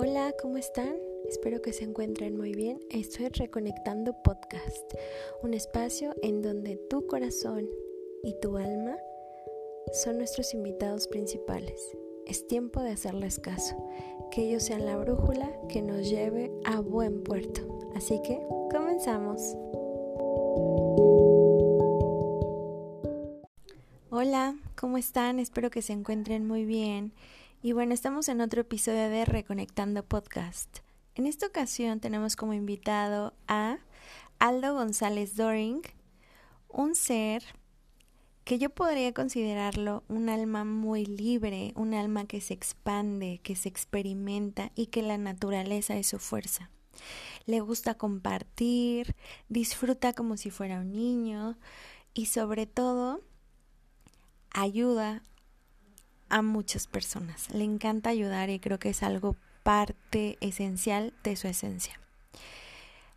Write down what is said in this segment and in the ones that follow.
Hola, ¿cómo están? Espero que se encuentren muy bien. Esto es Reconectando Podcast, un espacio en donde tu corazón y tu alma son nuestros invitados principales. Es tiempo de hacerles caso, que ellos sean la brújula que nos lleve a buen puerto. Así que, comenzamos. Hola, ¿cómo están? Espero que se encuentren muy bien. Y bueno, estamos en otro episodio de Reconectando Podcast. En esta ocasión tenemos como invitado a Aldo González Doring, un ser que yo podría considerarlo un alma muy libre, un alma que se expande, que se experimenta y que la naturaleza es su fuerza. Le gusta compartir, disfruta como si fuera un niño y sobre todo ayuda a muchas personas. Le encanta ayudar y creo que es algo parte esencial de su esencia.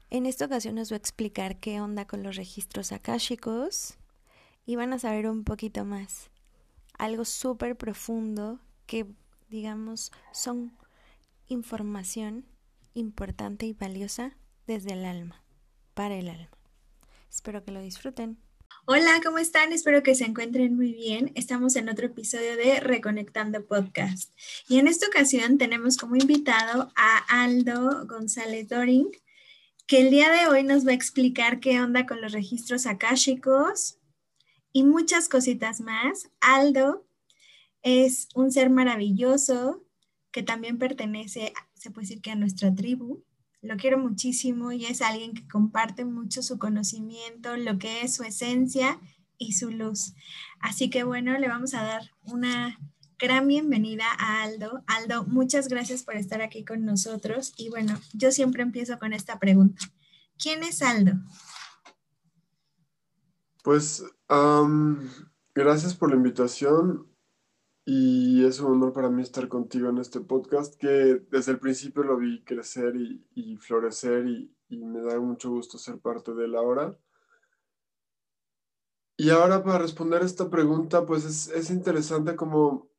En esta ocasión os voy a explicar qué onda con los registros akáshicos y van a saber un poquito más. Algo súper profundo que, digamos, son información importante y valiosa desde el alma, para el alma. Espero que lo disfruten. Hola, ¿cómo están? Espero que se encuentren muy bien. Estamos en otro episodio de Reconectando Podcast. Y en esta ocasión tenemos como invitado a Aldo González Doring, que el día de hoy nos va a explicar qué onda con los registros akáshicos y muchas cositas más. Aldo es un ser maravilloso que también pertenece, se puede decir que a nuestra tribu, lo quiero muchísimo y es alguien que comparte mucho su conocimiento, lo que es su esencia y su luz. Así que bueno, le vamos a dar una gran bienvenida a Aldo. Aldo, muchas gracias por estar aquí con nosotros. Y bueno, yo siempre empiezo con esta pregunta. ¿Quién es Aldo? Pues gracias por la invitación y es un honor para mí estar contigo en este podcast que desde el principio lo vi crecer y, florecer y, me da mucho gusto ser parte de él ahora. Y ahora para responder esta pregunta, pues es, interesante como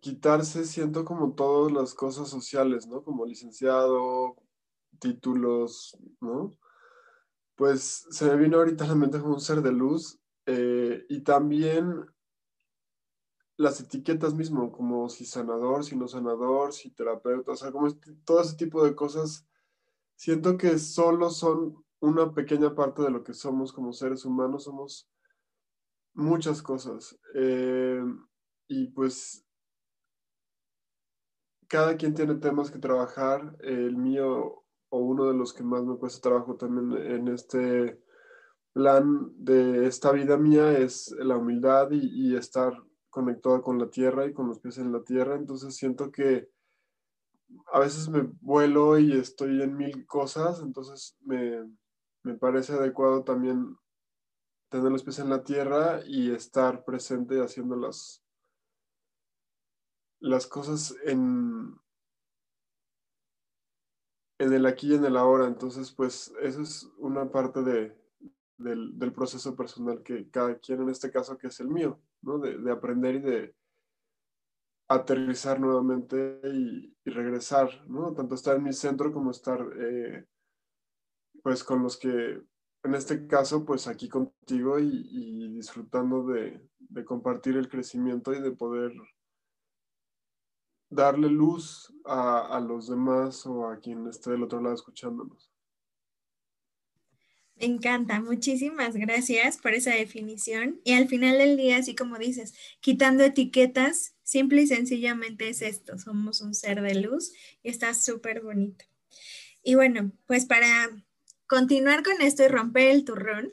quitarse, siento como todas las cosas sociales, ¿no? Como licenciado, títulos, ¿no? Pues se me vino ahorita a la mente como un ser de luz eh, y también las etiquetas mismo, como si sanador, si no sanador, si terapeuta, o sea, como este, todo ese tipo de cosas, siento que solo son una pequeña parte de lo que somos como seres humanos, somos muchas cosas. Eh, y pues cada quien tiene temas que trabajar, el mío o uno de los que más me cuesta trabajo también en este plan de esta vida mía es la humildad y, estar conectada con la tierra y con los pies en la tierra. Entonces siento que a veces me vuelo y estoy en mil cosas, entonces me, me parece adecuado también tener los pies en la tierra y estar presente haciendo las, las cosas en, en el aquí y en el ahora. Entonces, pues eso es una parte de, del, proceso personal que cada quien, en este caso que es el mío, ¿no? de, aprender y de aterrizar nuevamente y, regresar, ¿no? tanto estar en mi centro como estar eh, pues con los que, en este caso, pues aquí contigo y, disfrutando de, de compartir el crecimiento y de poder darle luz a, los demás o a quien esté del otro lado escuchándonos. Encanta, muchísimas gracias por esa definición. Y al final del día, así como dices, quitando etiquetas, simple y sencillamente es esto, somos un ser de luz y está súper bonito. Y bueno, pues para continuar con esto y romper el turrón,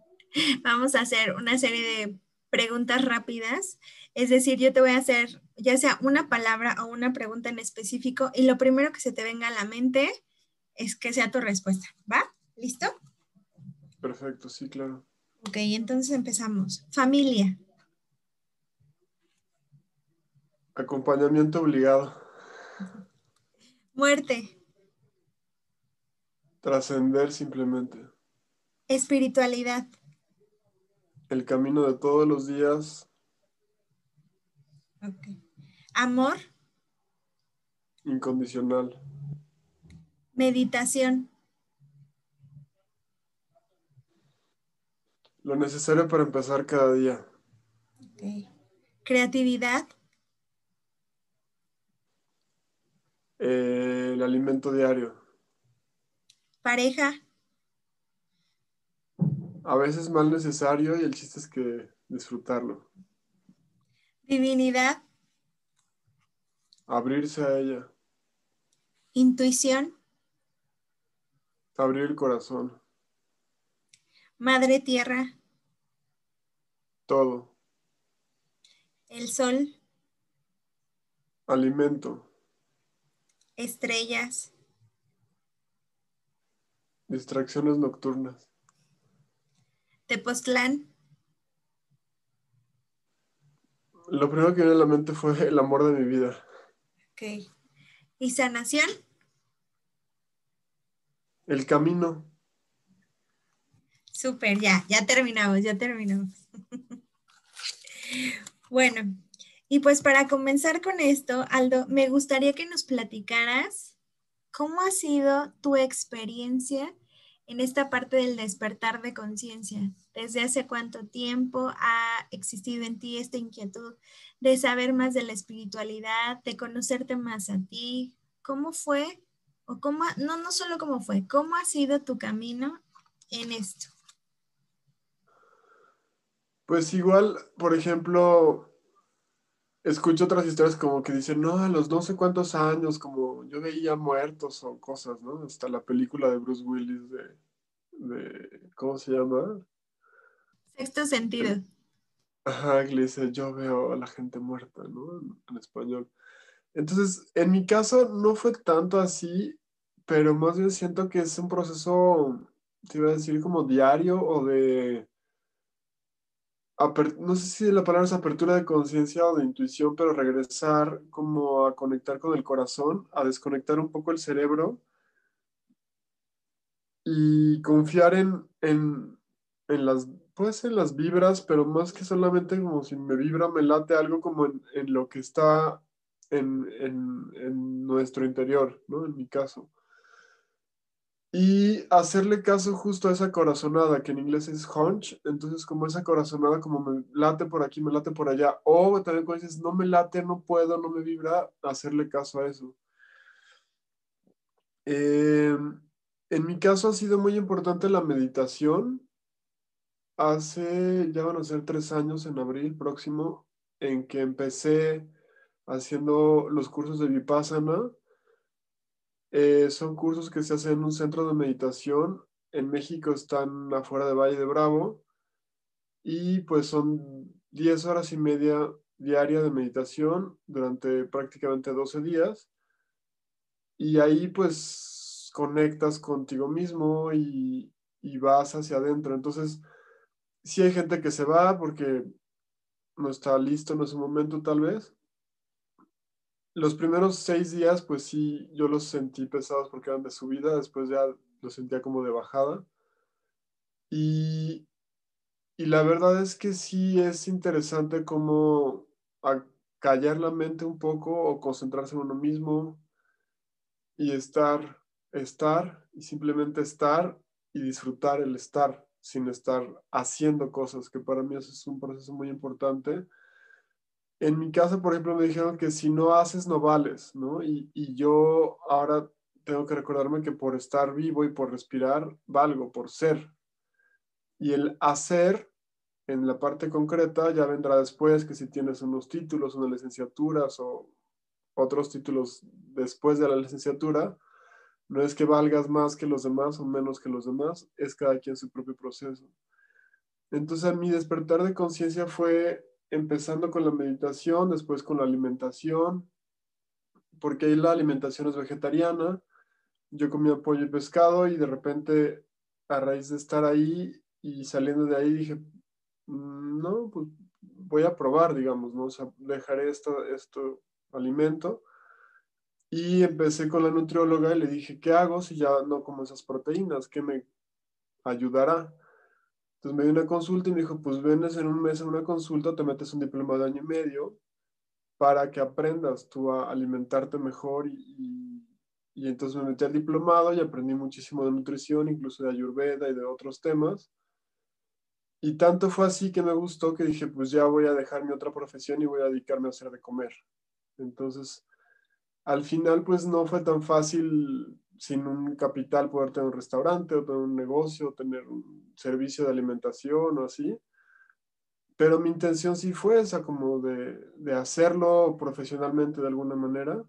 vamos a hacer una serie de preguntas rápidas. Es decir, yo te voy a hacer ya sea una palabra o una pregunta en específico y lo primero que se te venga a la mente es que sea tu respuesta. ¿Va? ¿Listo? Perfecto, sí, claro. Ok, entonces empezamos. Familia. Acompañamiento obligado. Muerte. Trascender simplemente. Espiritualidad. El camino de todos los días. Ok. Amor. Incondicional. Meditación. Lo necesario para empezar cada día. Creatividad. Eh, el alimento diario. Pareja. A veces mal necesario y el chiste es que disfrutarlo. Divinidad. Abrirse a ella. Intuición. Abrir el corazón. Madre Tierra. Todo. El sol. Alimento. Estrellas. Distracciones nocturnas. Tepoztlán. Lo primero que viene a la mente fue el amor de mi vida. Ok. ¿Y sanación? El camino. Súper, ya, ya terminamos, ya terminamos. bueno, y pues para comenzar con esto, Aldo, me gustaría que nos platicaras cómo ha sido tu experiencia en esta parte del despertar de conciencia. ¿Desde hace cuánto tiempo ha existido en ti esta inquietud de saber más de la espiritualidad, de conocerte más a ti? ¿Cómo fue? O cómo, no, no solo cómo fue, ¿cómo ha sido tu camino en esto? Pues igual, por ejemplo, escucho otras historias como que dicen, no, a los no sé cuántos años, como yo veía muertos o cosas, ¿no? Hasta la película de Bruce Willis de, ¿cómo se llama? Sexto sentido. Ajá, que le dice, yo veo a la gente muerta, ¿no? En, español. Entonces, en mi caso no fue tanto así, pero más bien siento que es un proceso, te iba a decir, como diario o de no sé si la palabra es apertura de conciencia o de intuición, pero regresar como a conectar con el corazón, a desconectar un poco el cerebro y confiar en, en, en las, puede ser las vibras, pero más que solamente como si me vibra, me late algo como en, en lo que está en, en, nuestro interior, ¿no? En mi caso y hacerle caso justo a esa corazonada, que en inglés es hunch, entonces como esa corazonada como me late por aquí, me late por allá, o también cuando dices, no me late, no puedo, no me vibra, hacerle caso a eso. Em, en mi caso ha sido muy importante la meditación. Hace, ya van a ser tres años en abril próximo, en que empecé haciendo los cursos de Vipassana eh, son cursos que se hacen en un centro de meditación. En México están afuera de Valle de Bravo y pues son 10 horas y media diaria de meditación durante prácticamente 12 días. Y ahí pues conectas contigo mismo y, vas hacia adentro. Entonces, sí hay gente que se va porque no está listo en ese momento tal vez, los primeros seis días, pues sí, yo los sentí pesados porque eran de subida, después ya los sentía como de bajada. Y, y la verdad es que sí es interesante como callar la mente un poco o concentrarse en uno mismo y estar, estar y simplemente estar y disfrutar el estar sin estar haciendo cosas, que para mí es un proceso muy importante en mi casa, por ejemplo, me dijeron que si no haces, no vales, ¿no? Y, yo ahora tengo que recordarme que por estar vivo y por respirar, valgo, por ser. Y el hacer, en la parte concreta, ya vendrá después, que si tienes unos títulos, unas licenciaturas o otros títulos después de la licenciatura, no es que valgas más que los demás o menos que los demás, es cada quien su propio proceso. Entonces, mi despertar de conciencia fue empezando con la meditación, después con la alimentación, porque ahí la alimentación es vegetariana. Yo comía pollo y pescado y de repente, a raíz de estar ahí y saliendo de ahí, dije, mm, no, pues voy a probar, digamos, ¿no? O sea, dejaré esto, esto alimento. Y empecé con la nutrióloga y le dije, ¿qué hago si ya no como esas proteínas? ¿Qué me ayudará? Entonces me dio una consulta y me dijo, pues vienes en un mes a una consulta, te metes un diploma de año y medio para que aprendas tú a alimentarte mejor y, y, entonces me metí al diplomado y aprendí muchísimo de nutrición, incluso de ayurveda y de otros temas. Y tanto fue así que me gustó que dije, pues ya voy a dejar mi otra profesión y voy a dedicarme a hacer de comer. Entonces, al final, pues no fue tan fácil sin un capital poder tener un restaurante o tener un negocio, o tener un servicio de alimentación o así pero mi intención sí fue esa, como de, de, hacerlo profesionalmente de alguna manera.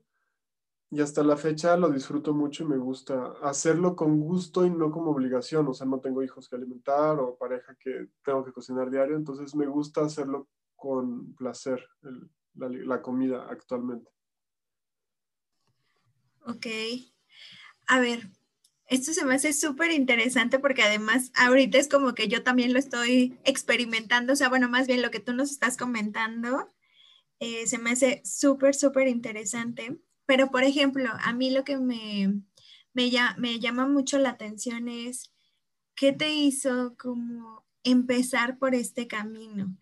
Y hasta la fecha lo disfruto mucho y me gusta hacerlo con gusto y no como obligación. O sea, no tengo hijos que alimentar o pareja que tengo que cocinar diario. Entonces me gusta hacerlo con placer, la, la comida actualmente. Ok. A ver, esto se me hace súper interesante porque además ahorita es como que yo también lo estoy experimentando, o sea, bueno, más bien lo que tú nos estás comentando, eh, se me hace súper, súper interesante. Pero, por ejemplo, a mí lo que me, me, me llama mucho la atención es, ¿qué te hizo como empezar por este camino?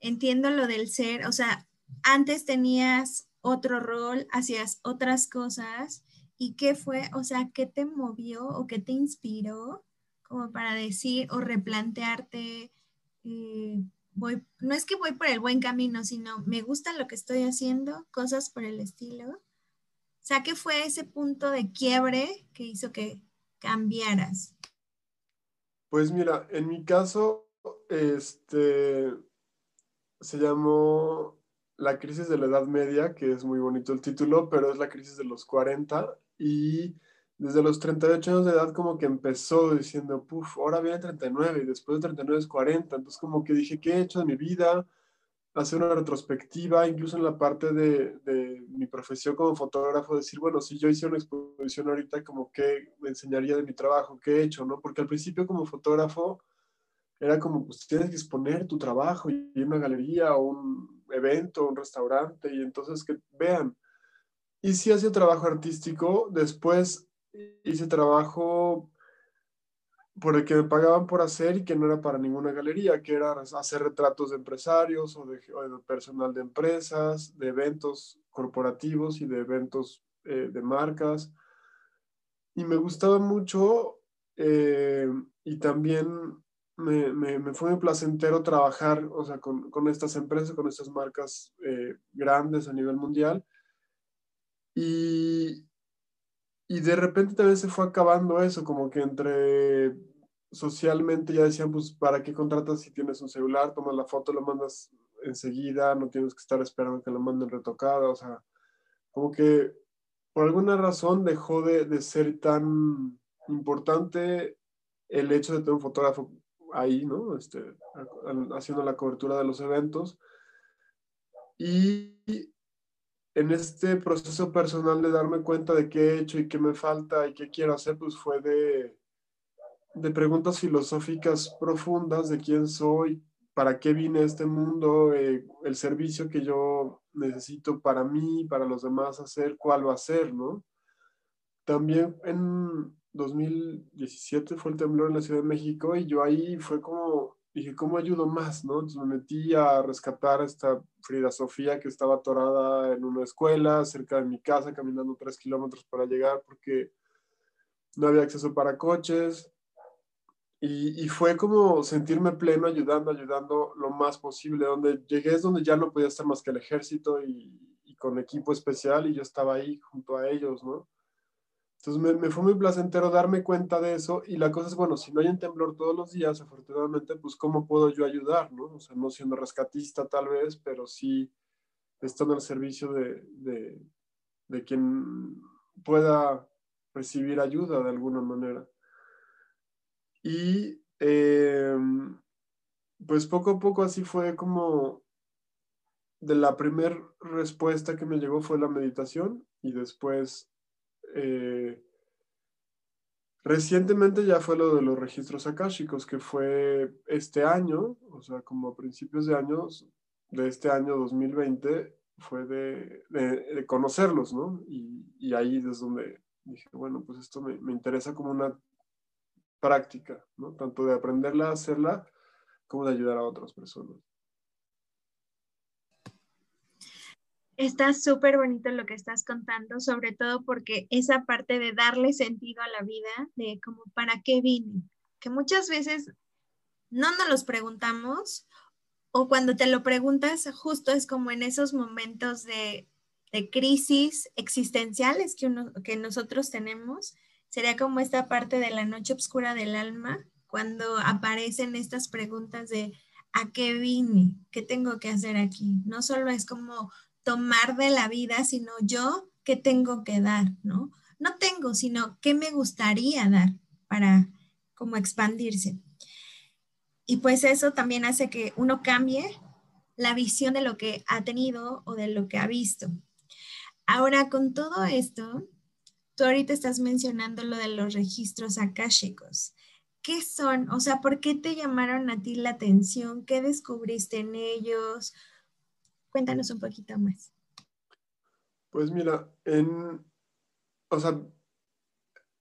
Entiendo lo del ser, o sea, antes tenías otro rol, hacías otras cosas ¿Y qué fue, o sea, qué te movió o qué te inspiró como para decir o replantearte, eh, voy, no es que voy por el buen camino, sino me gusta lo que estoy haciendo, cosas por el estilo? O sea, ¿qué fue ese punto de quiebre que hizo que cambiaras? Pues mira, en mi caso, este, se llamó La crisis de la Edad Media, que es muy bonito el título, pero es la crisis de los 40 y desde los 38 años de edad como que empezó diciendo, puff, ahora viene 39 y después de 39 es 40, entonces como que dije, ¿qué he hecho de mi vida? Hacer una retrospectiva, incluso en la parte de, de mi profesión como fotógrafo, decir, bueno, si yo hice una exposición ahorita, como que me enseñaría de mi trabajo, qué he hecho, ¿no? Porque al principio como fotógrafo era como, pues tienes que exponer tu trabajo y una galería o un evento, un restaurante, y entonces que vean, y sí hacía trabajo artístico. Después hice trabajo por el que me pagaban por hacer y que no era para ninguna galería, que era hacer retratos de empresarios o de, personal de empresas, de eventos corporativos y de eventos eh, de marcas. Y me gustaba mucho eh, y también me, me, fue muy placentero trabajar o sea, con, con estas empresas, con estas marcas eh, grandes a nivel mundial y, y de repente también se fue acabando eso, como que entre socialmente ya decían, pues, ¿para qué contratas si tienes un celular? Tomas la foto, lo mandas enseguida, no tienes que estar esperando que la manden retocada, o sea, como que por alguna razón dejó de, de ser tan importante el hecho de tener un fotógrafo ahí, ¿no? Este, haciendo la cobertura de los eventos. Y en este proceso personal de darme cuenta de qué he hecho y qué me falta y qué quiero hacer, pues fue de, de preguntas filosóficas profundas de quién soy, para qué vine a este mundo, eh, el servicio que yo necesito para mí, para los demás hacer, cuál va a ser, ¿no? También en 2017 fue el temblor en la Ciudad de México y yo ahí fue como dije, ¿cómo ayudo más? ¿no? Entonces me metí a rescatar a esta Frida Sofía que estaba atorada en una escuela cerca de mi casa, caminando tres kilómetros para llegar porque no había acceso para coches. Y, y, fue como sentirme pleno ayudando, ayudando lo más posible. Donde llegué es donde ya no podía estar más que el ejército y, y con equipo especial y yo estaba ahí junto a ellos, ¿no? Entonces me, fue muy placentero darme cuenta de eso y la cosa es, bueno, si no hay un temblor todos los días, afortunadamente, pues cómo puedo yo ayudar, ¿no? O sea, no siendo rescatista tal vez, pero sí estando al servicio de, de, de quien pueda recibir ayuda de alguna manera. Y eh, pues poco a poco así fue como de la primera respuesta que me llegó fue la meditación y después eh, recientemente ya fue lo de los registros akáshicos, que fue este año, o sea, como a principios de años, de este año 2020, fue de, de, conocerlos, ¿no? Y, y, ahí es donde dije, bueno, pues esto me, me, interesa como una práctica, ¿no? Tanto de aprenderla hacerla como de ayudar a otras personas. Está súper bonito lo que estás contando, sobre todo porque esa parte de darle sentido a la vida, de como para qué vine, que muchas veces no nos los preguntamos o cuando te lo preguntas, justo es como en esos momentos de, de crisis existenciales que, uno, que nosotros tenemos, sería como esta parte de la noche oscura del alma, cuando aparecen estas preguntas de ¿a qué vine? ¿Qué tengo que hacer aquí? No solo es como tomar de la vida, sino yo, ¿qué tengo que dar? ¿No? No tengo, sino ¿qué me gustaría dar para como expandirse? Y pues eso también hace que uno cambie la visión de lo que ha tenido o de lo que ha visto. Ahora, con todo esto, tú ahorita estás mencionando lo de los registros akáshicos. ¿Qué son? O sea, ¿por qué te llamaron a ti la atención? ¿Qué descubriste en ellos? Cuéntanos un poquito más. Pues mira, en, o sea,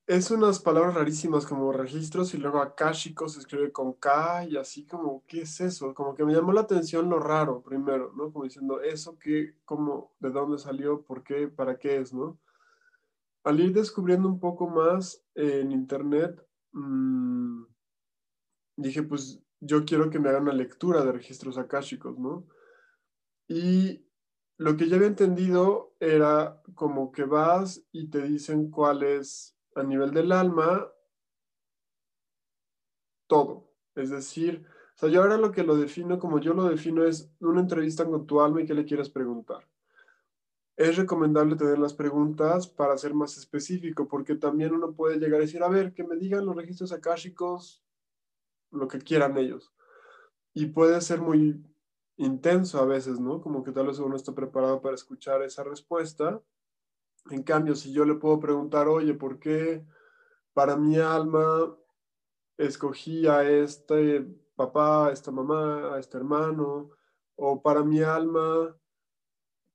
es unas palabras rarísimas como registros y luego akashicos se escribe con K y así como, ¿qué es eso? Como que me llamó la atención lo raro primero, ¿no? Como diciendo, ¿eso qué, cómo, de dónde salió, por qué, para qué es, ¿no? Al ir descubriendo un poco más en internet, Mm, dije, pues yo quiero que me hagan una lectura de registros akáshicos, ¿no? Y lo que ya había entendido era como que vas y te dicen cuál es a nivel del alma todo. Es decir, o sea, yo ahora lo que lo defino, como yo lo defino, es una entrevista con tu alma y qué le quieres preguntar es recomendable tener las preguntas para ser más específico, porque también uno puede llegar a decir, a ver, que me digan los registros akáshicos lo que quieran ellos. Y puede ser muy intenso a veces, ¿no? Como que tal vez uno está preparado para escuchar esa respuesta. En cambio, si yo le puedo preguntar, oye, ¿por qué para mi alma escogí a este papá, a esta mamá, a este hermano? O para mi alma,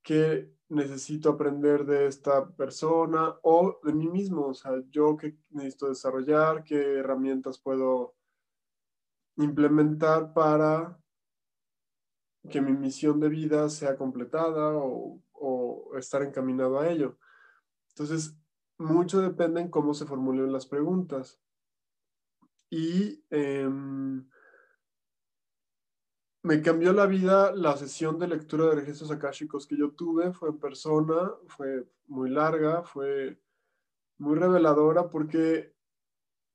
¿qué necesito aprender de esta persona o de mí mismo, o sea, yo qué necesito desarrollar, qué herramientas puedo implementar para que mi misión de vida sea completada o, estar encaminado a ello. Entonces, mucho depende en cómo se formulen las preguntas. Y em, me cambió la vida la sesión de lectura de registros akáshicos que yo tuve, fue en persona, fue muy larga, fue muy reveladora porque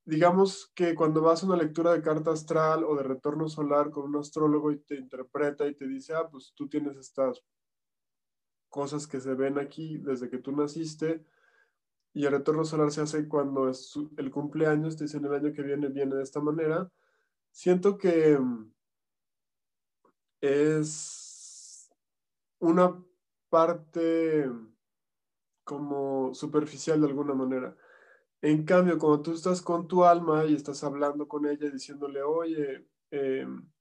digamos que cuando vas a una lectura de carta astral o de retorno solar con un astrólogo y te interpreta y te dice, ah, pues tú tienes estas cosas que se ven aquí desde que tú naciste y el retorno solar se hace cuando es el cumpleaños, te dicen el año que viene viene de esta manera, siento que es una parte como superficial de alguna manera. En cambio, cuando tú estás con tu alma y estás hablando con ella, diciéndole, oye, em,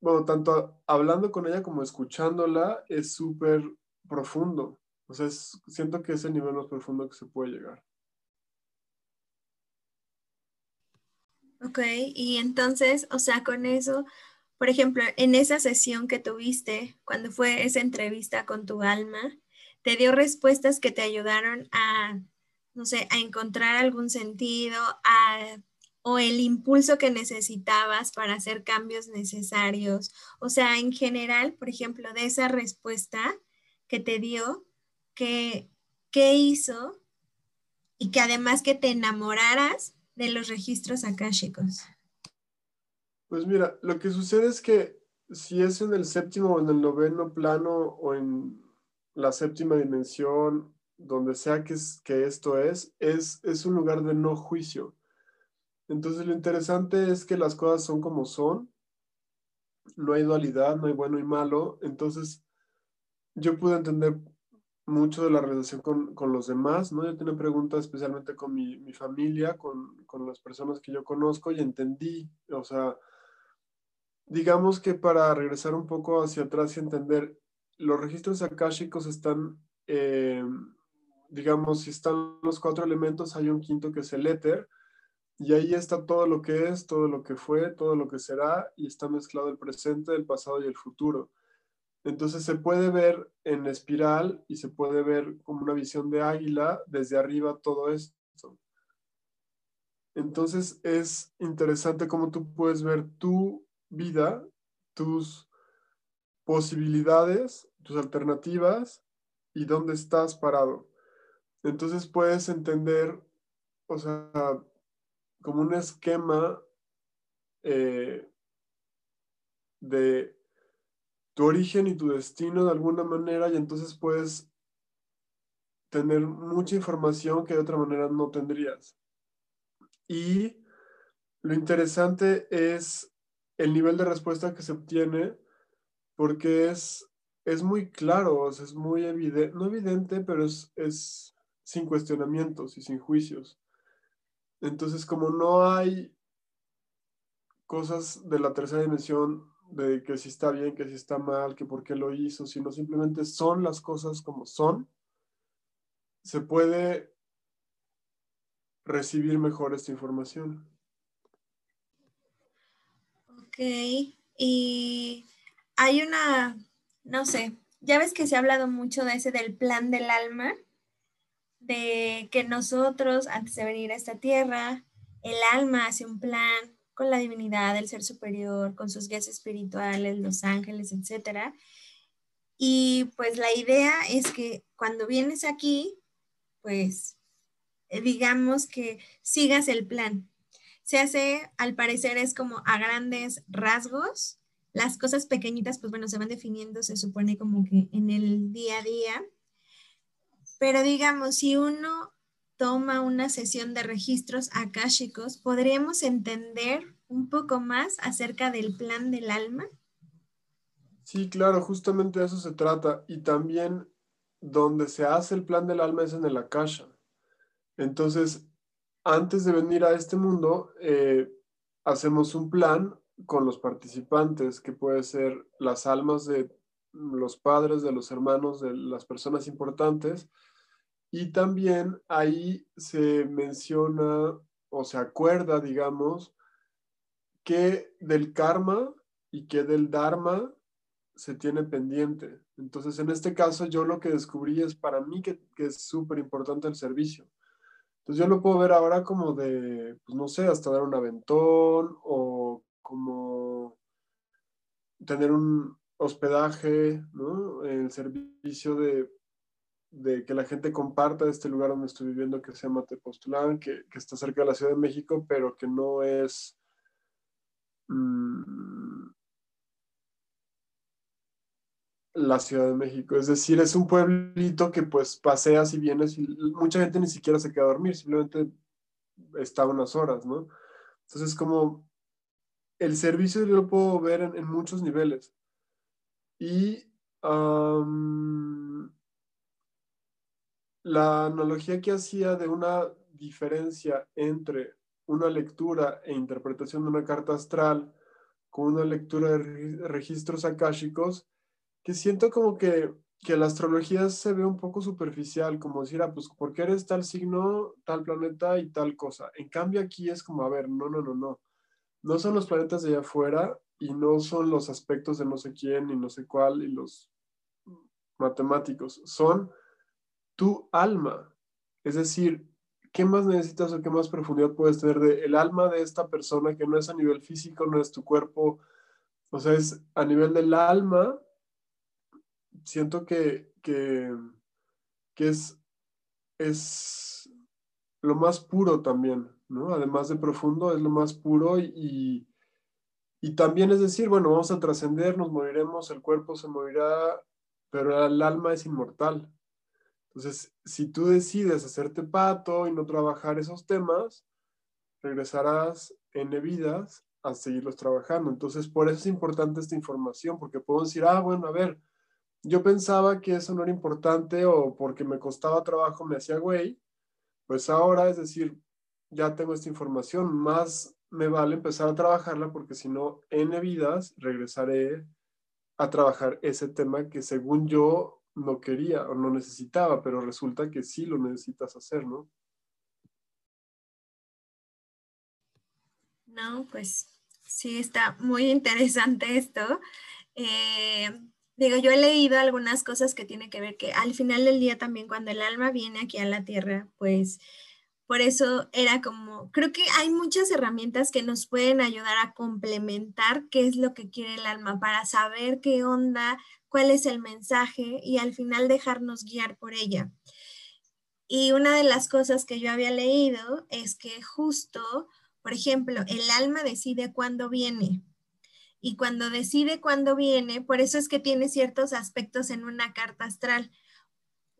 bueno, tanto hablando con ella como escuchándola es súper profundo. O sea, siento que es el nivel más profundo que se puede llegar. Ok, y entonces, o sea, con eso, por ejemplo, en esa sesión que tuviste, cuando fue esa entrevista con tu alma, te dio respuestas que te ayudaron a, no sé, a encontrar algún sentido, o el impulso que necesitabas para hacer cambios necesarios. O sea, en general, por ejemplo, de esa respuesta que te dio, ¿qué, qué hizo? Y que además que te enamoraras de los registros akáshicos. Pues mira, lo que sucede es que si es en el séptimo o en el noveno plano o en la séptima dimensión, donde sea que, que esto es, es, es un lugar de no juicio. Entonces lo interesante es que las cosas son como son, no hay dualidad, no hay bueno y malo. Entonces yo pude entender mucho de la relación con, con los demás, ¿no? Yo tenía preguntas especialmente con mi, mi familia, con, con, las personas que yo conozco y entendí, o sea, digamos que para regresar un poco hacia atrás y entender, los registros akáshicos están, eh, digamos, si están los cuatro elementos, hay un quinto que es el éter, y ahí está todo lo que es, todo lo que fue, todo lo que será, y está mezclado el presente, el pasado y el futuro. Entonces se puede ver en espiral y se puede ver como una visión de águila desde arriba todo esto. Entonces es interesante cómo tú puedes ver tu vida, tus posibilidades, tus alternativas y dónde estás parado. Entonces puedes entender, o sea, como un esquema eh, de tu origen y tu destino de alguna manera y entonces puedes tener mucha información que de otra manera no tendrías. Y lo interesante es el nivel de respuesta que se obtiene porque es, es muy claro, es muy evidente, no evidente, pero es sin cuestionamientos y sin juicios. Entonces, como no hay cosas de la tercera dimensión de que si está bien, que si está mal, que por qué lo hizo, sino simplemente son las cosas como son, se puede recibir mejor esta información. Ok, y hay una, no sé, ya ves que se ha hablado mucho de ese del plan del alma, de que nosotros, antes de venir a esta tierra, el alma hace un plan con la divinidad, el ser superior, con sus guías espirituales, los ángeles, etc. Y pues la idea es que cuando vienes aquí, pues eh, digamos que sigas el plan. Se hace, al parecer, es como a grandes rasgos. Las cosas pequeñitas, pues bueno, se van definiendo, se supone como que en el día a día. Pero digamos, si uno toma una sesión de registros akáshicos, ¿podríamos entender un poco más acerca del plan del alma? Sí, claro, justamente eso se trata. Y también donde se hace el plan del alma es en el akasha. Entonces, antes de venir a este mundo, eh, hacemos un plan con los participantes, que puede ser las almas de los padres, de los hermanos, de las personas importantes, y también ahí se menciona o se acuerda, digamos, que del karma y que del dharma se tiene pendiente. Entonces, en este caso, yo lo que descubrí es para mí que, es súper importante el servicio. Entonces, yo lo puedo ver ahora como de, pues no sé, hasta dar un aventón o como tener un hospedaje, ¿no? El servicio de que la gente comparta este lugar donde estoy viviendo que se llama Tepoztlán, que, que está cerca de la Ciudad de México, pero que no es mm, la Ciudad de México. Es decir, es un pueblito que pues paseas y vienes y mucha gente ni siquiera se queda a dormir, simplemente está unas horas, ¿no? Entonces, como el servicio yo lo puedo ver en, muchos niveles. Y la analogía que hacía de una diferencia entre una lectura e interpretación de una carta astral con una lectura de registros akáshicos, que siento como que, que la astrología se ve un poco superficial, como decir, ah, pues, ¿por qué eres tal signo, tal planeta y tal cosa? En cambio aquí es como, a ver, no, no, no, no. No son los planetas de allá afuera y no son los aspectos de no sé quién y no sé cuál y los matemáticos. Son tu alma. Es decir, ¿qué más necesitas o qué más profundidad puedes tener de el alma de esta persona que no es a nivel físico, no es tu cuerpo? O sea, es a nivel del alma. Siento que, que, es, es lo más puro también, ¿no? Además de profundo, es lo más puro y, y también es decir, bueno, vamos a trascender, nos moriremos, el cuerpo se morirá, pero el alma es inmortal. Entonces, si tú decides hacerte pato y no trabajar esos temas, regresarás en vidas a seguirlos trabajando. Entonces, por eso es importante esta información, porque puedo decir, ah, bueno, a ver, yo pensaba que eso no era importante o porque me costaba trabajo me hacía güey, pues ahora es decir, ya tengo esta información, más me vale empezar a trabajarla porque si no, en vidas regresaré a trabajar ese tema que según yo no quería o no necesitaba, pero resulta que sí lo necesitas hacer, ¿no? No, pues sí, está muy interesante esto. Eh, Digo, yo he leído algunas cosas que tienen que ver que al final del día también cuando el alma viene aquí a la tierra, pues por eso era como, creo que hay muchas herramientas que nos pueden ayudar a complementar qué es lo que quiere el alma para saber qué onda, cuál es el mensaje y al final dejarnos guiar por ella. Y una de las cosas que yo había leído es que justo, por ejemplo, el alma decide cuándo viene y cuando decide cuándo viene, por eso es que tiene ciertos aspectos en una carta astral.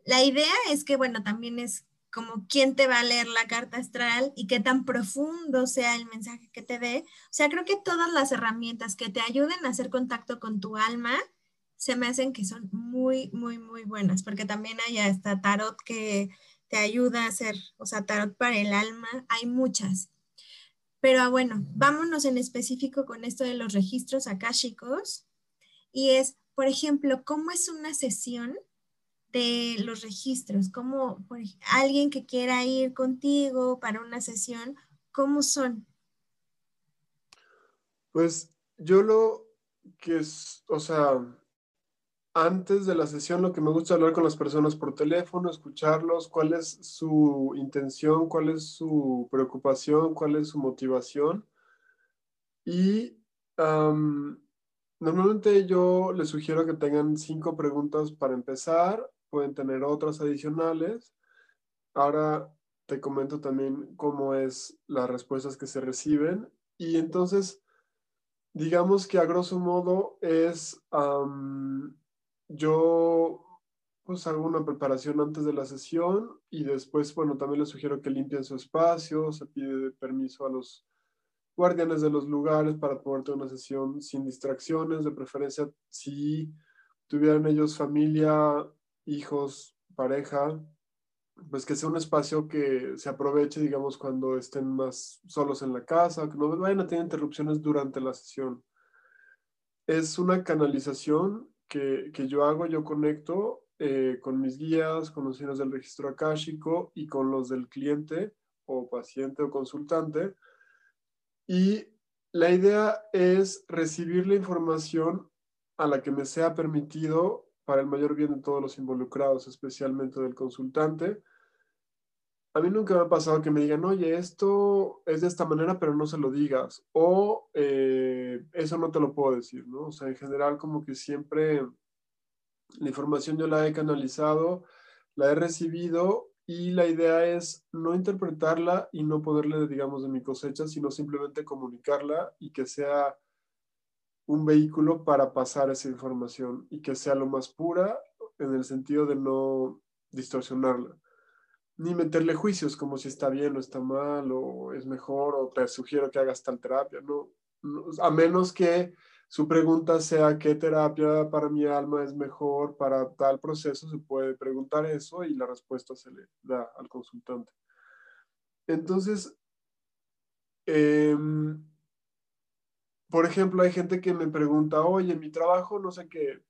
La idea es que, bueno, también es como quién te va a leer la carta astral y qué tan profundo sea el mensaje que te dé. O sea, creo que todas las herramientas que te ayuden a hacer contacto con tu alma se me hacen que son muy, muy, muy buenas, porque también hay hasta tarot que te ayuda a hacer, o sea, tarot para el alma, hay muchas. Pero ah, bueno, vámonos en específico con esto de los registros akáshicos. Y es, por ejemplo, ¿cómo es una sesión de los registros? ¿Cómo por, alguien que quiera ir contigo para una sesión, cómo son? Pues yo lo que es, o sea, antes de la sesión lo que me gusta hablar con las personas por teléfono, escucharlos, cuál es su intención, cuál es su preocupación, cuál es su motivación. Y normalmente yo les sugiero que tengan cinco preguntas para empezar, pueden tener otras adicionales. Ahora te comento también cómo es las respuestas que se reciben. Y entonces, digamos que a grosso modo es yo pues hago una preparación antes de la sesión y después, bueno, también les sugiero que limpien su espacio, se pide permiso a los guardianes de los lugares para poder tener una sesión sin distracciones, de preferencia si tuvieran ellos familia, hijos, pareja, pues que sea un espacio que se aproveche, digamos, cuando estén más solos en la casa, que no vayan a tener interrupciones durante la sesión. Es una canalización que, yo hago, yo conecto eh, con mis guías, con los signos del registro akáshico y con los del cliente o paciente o consultante. Y la idea es recibir la información a la que me sea permitido para el mayor bien de todos los involucrados, especialmente del consultante. A mí nunca me ha pasado que me digan, oye, esto es de esta manera, pero no se lo digas. O eh, eso no te lo puedo decir, ¿no? O sea, en general como que siempre la información yo la he canalizado, la he recibido y la idea es no interpretarla y no ponerle, digamos, de mi cosecha, sino simplemente comunicarla y que sea un vehículo para pasar esa información y que sea lo más pura en el sentido de no distorsionarla ni meterle juicios como si está bien o está mal o es mejor o te sugiero que hagas tal terapia, no, a menos que su pregunta sea qué terapia para mi alma es mejor para tal proceso, se puede preguntar eso y la respuesta se le da al consultante. Entonces, em, por ejemplo, hay gente que me pregunta, oye, mi trabajo no sé qué,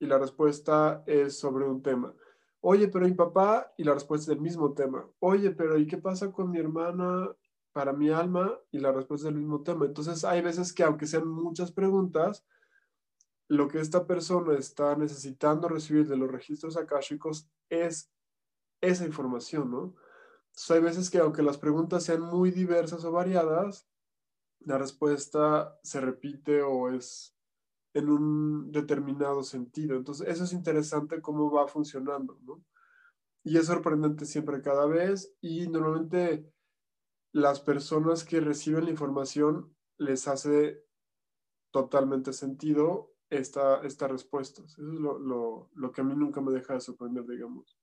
y la respuesta es sobre un tema. Oye, pero mi papá, y la respuesta es el mismo tema. Oye, pero ¿y qué pasa con mi hermana para mi alma? Y la respuesta es el mismo tema. Entonces, hay veces que aunque sean muchas preguntas, lo que esta persona está necesitando recibir de los registros akáshicos es esa información, ¿no? Entonces, hay veces que aunque las preguntas sean muy diversas o variadas, la respuesta se repite o es en un determinado sentido. Entonces, eso es interesante cómo va funcionando, ¿no? Y es sorprendente siempre cada vez y normalmente las personas que reciben la información les hace totalmente sentido esta, esta respuesta. Eso es lo, lo, lo que a mí nunca me deja de sorprender, digamos.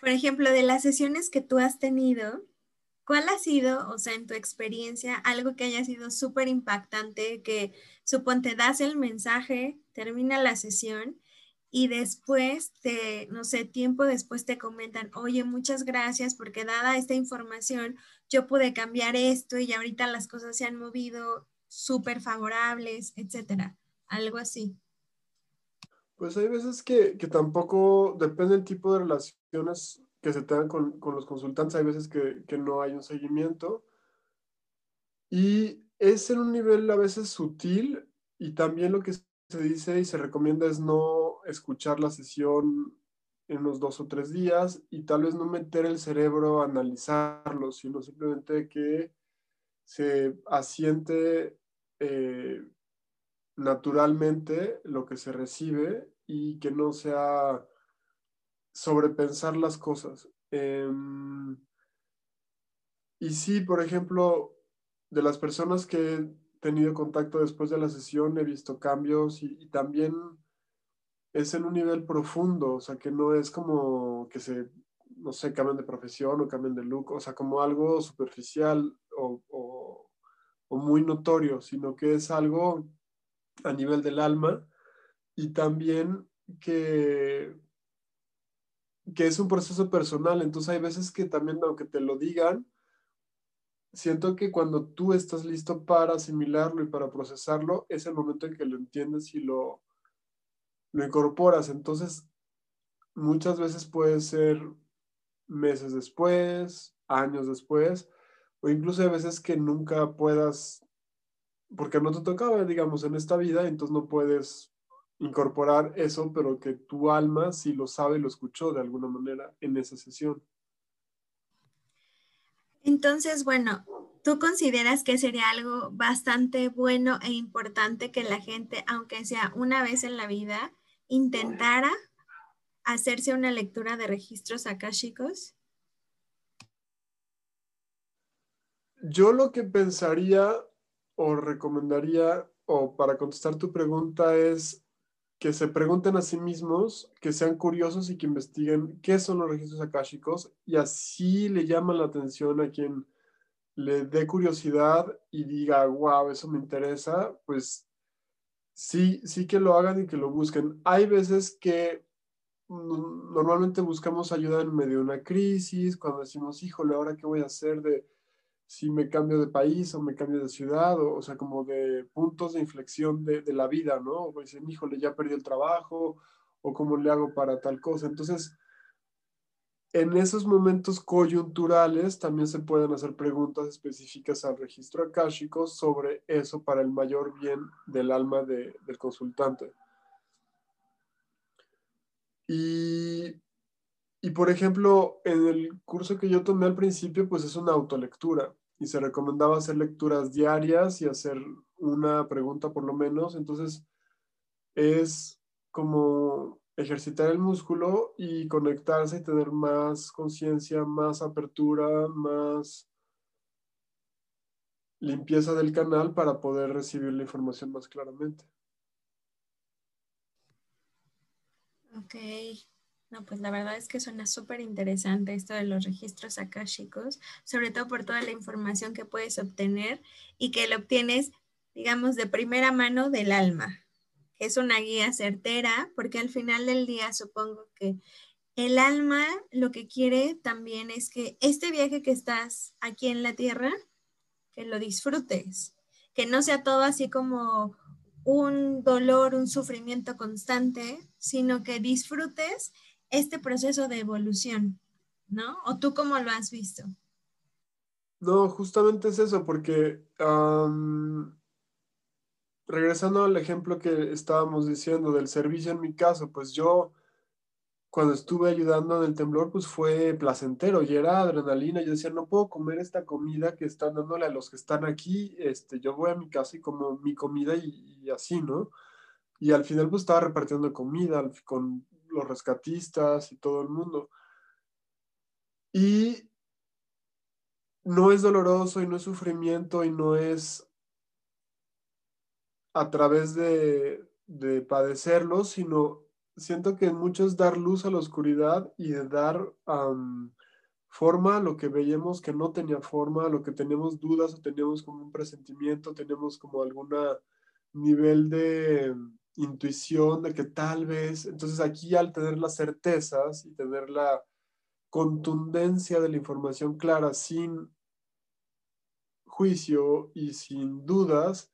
Por ejemplo, de las sesiones que tú has tenido, ¿Cuál ha sido, o sea, en tu experiencia, algo que haya sido súper impactante, que suponte das el mensaje, termina la sesión y después, te, no sé, tiempo después te comentan, oye, muchas gracias porque dada esta información, yo pude cambiar esto y ahorita las cosas se han movido súper favorables, etcétera? Algo así. Pues hay veces que, que tampoco depende del tipo de relaciones que se tengan con, con los consultantes, hay veces que, que, no hay un seguimiento. Y es en un nivel a veces sutil y también lo que se dice y se recomienda es no escuchar la sesión en unos dos o tres días y tal vez no meter el cerebro a analizarlo, sino simplemente que se asiente eh, naturalmente lo que se recibe y que no sea sobrepensar las cosas. Em, y sí, por ejemplo, de las personas que he tenido contacto después de la sesión, he visto cambios y, también es en un nivel profundo, o sea, que no es como que se, no sé, cambien de profesión o cambien de look, o sea, como algo superficial o, o muy notorio, sino que es algo a nivel del alma y también que, que es un proceso personal. Entonces hay veces que también, aunque te lo digan, siento que cuando tú estás listo para asimilarlo y para procesarlo, es el momento en que lo entiendes y lo, lo incorporas. Entonces, muchas veces puede ser meses después, años después, o incluso a veces que nunca puedas porque no te tocaba, digamos, en esta vida, entonces no puedes incorporar eso, pero que tu alma sí lo sabe lo escuchó de alguna manera en esa sesión. Entonces, bueno, ¿tú consideras que sería algo bastante bueno e importante que la gente, aunque sea una vez en la vida, intentara hacerse una lectura de registros akáshicos? Yo lo que pensaría o recomendaría, o para contestar tu pregunta, es que se pregunten a sí mismos, que sean curiosos y que investiguen qué son los registros akáshicos y así le llaman la atención a quien le dé curiosidad y diga, wow, eso me interesa, pues sí, sí que lo hagan y que lo busquen. Hay veces que normalmente buscamos ayuda en medio de una crisis, cuando decimos, híjole, ahora qué voy a hacer de si me cambio de país o me cambio de ciudad, o, sea, como de puntos de inflexión de, de la vida, ¿no? O dicen, híjole, ya perdí el trabajo, o cómo le hago para tal cosa. Entonces, en esos momentos coyunturales también se pueden hacer preguntas específicas al registro akáshico sobre eso para el mayor bien del alma de, del consultante. Y y por ejemplo, en el curso que yo tomé al principio, pues es una autolectura y se recomendaba hacer lecturas diarias y hacer una pregunta por lo menos. Entonces, es como ejercitar el músculo y conectarse y tener más conciencia, más apertura, más limpieza del canal para poder recibir la información más claramente. Ok. No, pues la verdad es que suena súper interesante esto de los registros akáshicos, sobre todo por toda la información que puedes obtener y que lo obtienes, digamos, de primera mano del alma, es una guía certera, porque al final del día supongo que el alma lo que quiere también es que este viaje que estás aquí en la tierra, que lo disfrutes, que no sea todo así como un dolor, un sufrimiento constante, sino que disfrutes este proceso de evolución, ¿no? ¿O tú cómo lo has visto? No, justamente es eso, porque regresando al ejemplo que estábamos diciendo del servicio en mi caso, pues yo cuando estuve ayudando en el temblor, pues fue placentero y era adrenalina. Yo decía, no puedo comer esta comida que están dándole a los que están aquí. Este, yo voy a mi casa y como mi comida y, y así, ¿no? Y al final pues estaba repartiendo comida con los rescatistas y todo el mundo. Y no es doloroso y no es sufrimiento y no es a través de, padecerlo, sino siento que mucho es dar luz a la oscuridad y de dar forma a lo que veíamos que no tenía forma, a lo que teníamos dudas o teníamos como un presentimiento, tenemos como algún nivel de, intuición de que tal vez, entonces aquí al tener las certezas y tener la contundencia de la información clara sin juicio y sin dudas,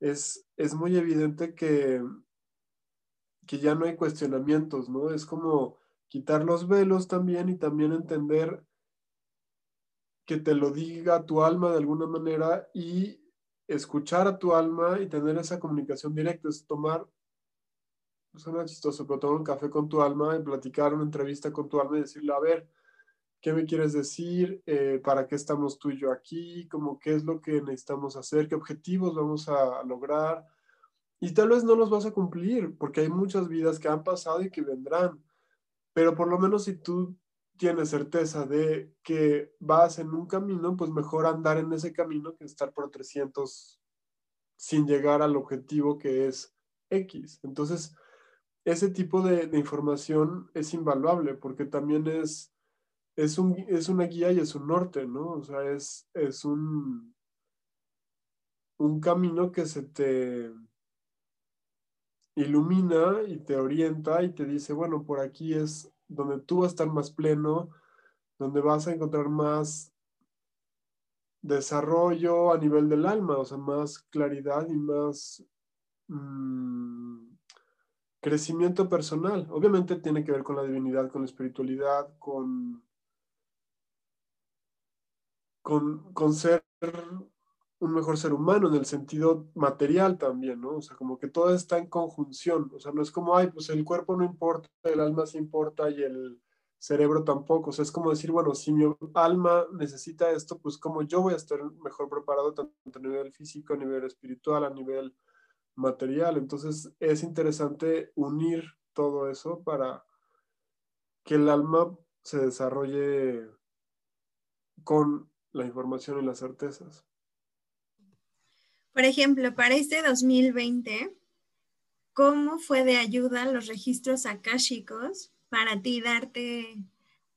es, es muy evidente que, que ya no hay cuestionamientos, ¿no? Es como quitar los velos también y también entender que te lo diga tu alma de alguna manera y escuchar a tu alma y tener esa comunicación directa, es tomar suena chistoso, pero tomar un café con tu alma y platicar una entrevista con tu alma y decirle, a ver, ¿qué me quieres decir? Eh, ¿Para qué estamos tú y yo aquí? ¿Cómo qué es lo que necesitamos hacer? ¿Qué objetivos vamos a, lograr? Y tal vez no los vas a cumplir, porque hay muchas vidas que han pasado y que vendrán. Pero por lo menos si tú tienes certeza de que vas en un camino, pues mejor andar en ese camino que estar por 300 sin llegar al objetivo que es X. Entonces, ese tipo de, información es invaluable porque también es, es, un, es una guía y es un norte, ¿no? O sea, es, es un, un camino que se te ilumina y te orienta y te dice, bueno, por aquí es donde tú vas a estar más pleno, donde vas a encontrar más desarrollo a nivel del alma, o sea, más claridad y más mm, crecimiento personal. Obviamente tiene que ver con la divinidad, con la espiritualidad, con, con, ser un mejor ser humano en el sentido material también, ¿no? O sea, como que todo está en conjunción, o sea, no es como, ay, pues el cuerpo no importa, el alma sí importa y el cerebro tampoco, o sea, es como decir, bueno, si mi alma necesita esto, pues como yo voy a estar mejor preparado tanto a nivel físico, a nivel espiritual, a nivel material, entonces es interesante unir todo eso para que el alma se desarrolle con la información y las certezas. Por ejemplo, para este 2020, ¿cómo fue de ayuda los registros akáshicos para ti darte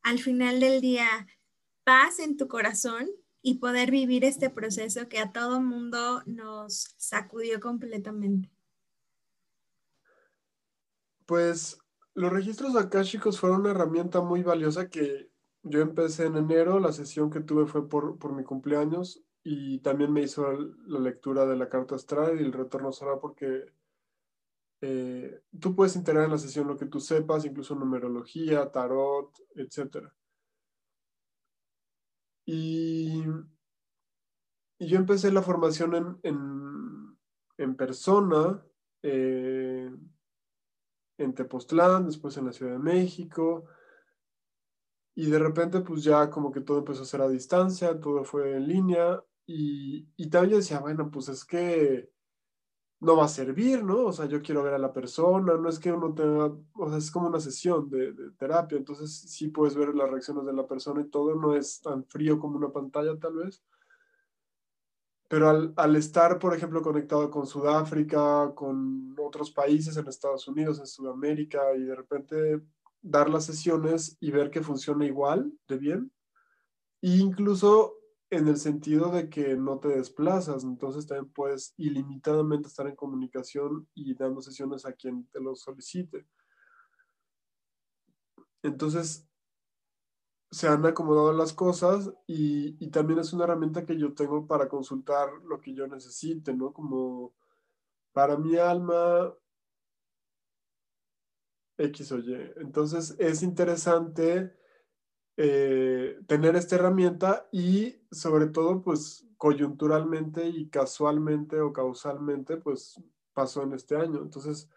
al final del día paz en tu corazón y poder vivir este proceso que a todo mundo nos sacudió completamente? Pues los registros akáshicos fueron una herramienta muy valiosa que yo empecé en enero, la sesión que tuve fue por, por mi cumpleaños y también me hizo la lectura de la carta astral y el retorno solar porque eh, tú puedes integrar en la sesión lo que tú sepas, incluso numerología, tarot, etc. Y, yo empecé la formación en, en, persona, eh, en Tepoztlán, después en la Ciudad de México, y de repente pues ya como que todo empezó a ser a distancia, todo fue en línea, y, y también yo decía, bueno, pues es que no va a servir, ¿no? O sea, yo quiero ver a la persona, no es que uno tenga, o sea, es como una sesión de, terapia, entonces sí puedes ver las reacciones de la persona y todo, no es tan frío como una pantalla tal vez. Pero al, al estar, por ejemplo, conectado con Sudáfrica, con otros países en Estados Unidos, en Sudamérica, y de repente dar las sesiones y ver que funciona igual de bien, e incluso en el sentido de que no te desplazas, entonces también puedes ilimitadamente estar en comunicación y dando sesiones a quien te lo solicite. Entonces, se han acomodado las cosas y, también es una herramienta que yo tengo para consultar lo que yo necesite, ¿no? Como para mi alma X o Y. Entonces, es interesante eh, tener esta herramienta y sobre todo pues coyunturalmente y casualmente o causalmente pues pasó en este año. Entonces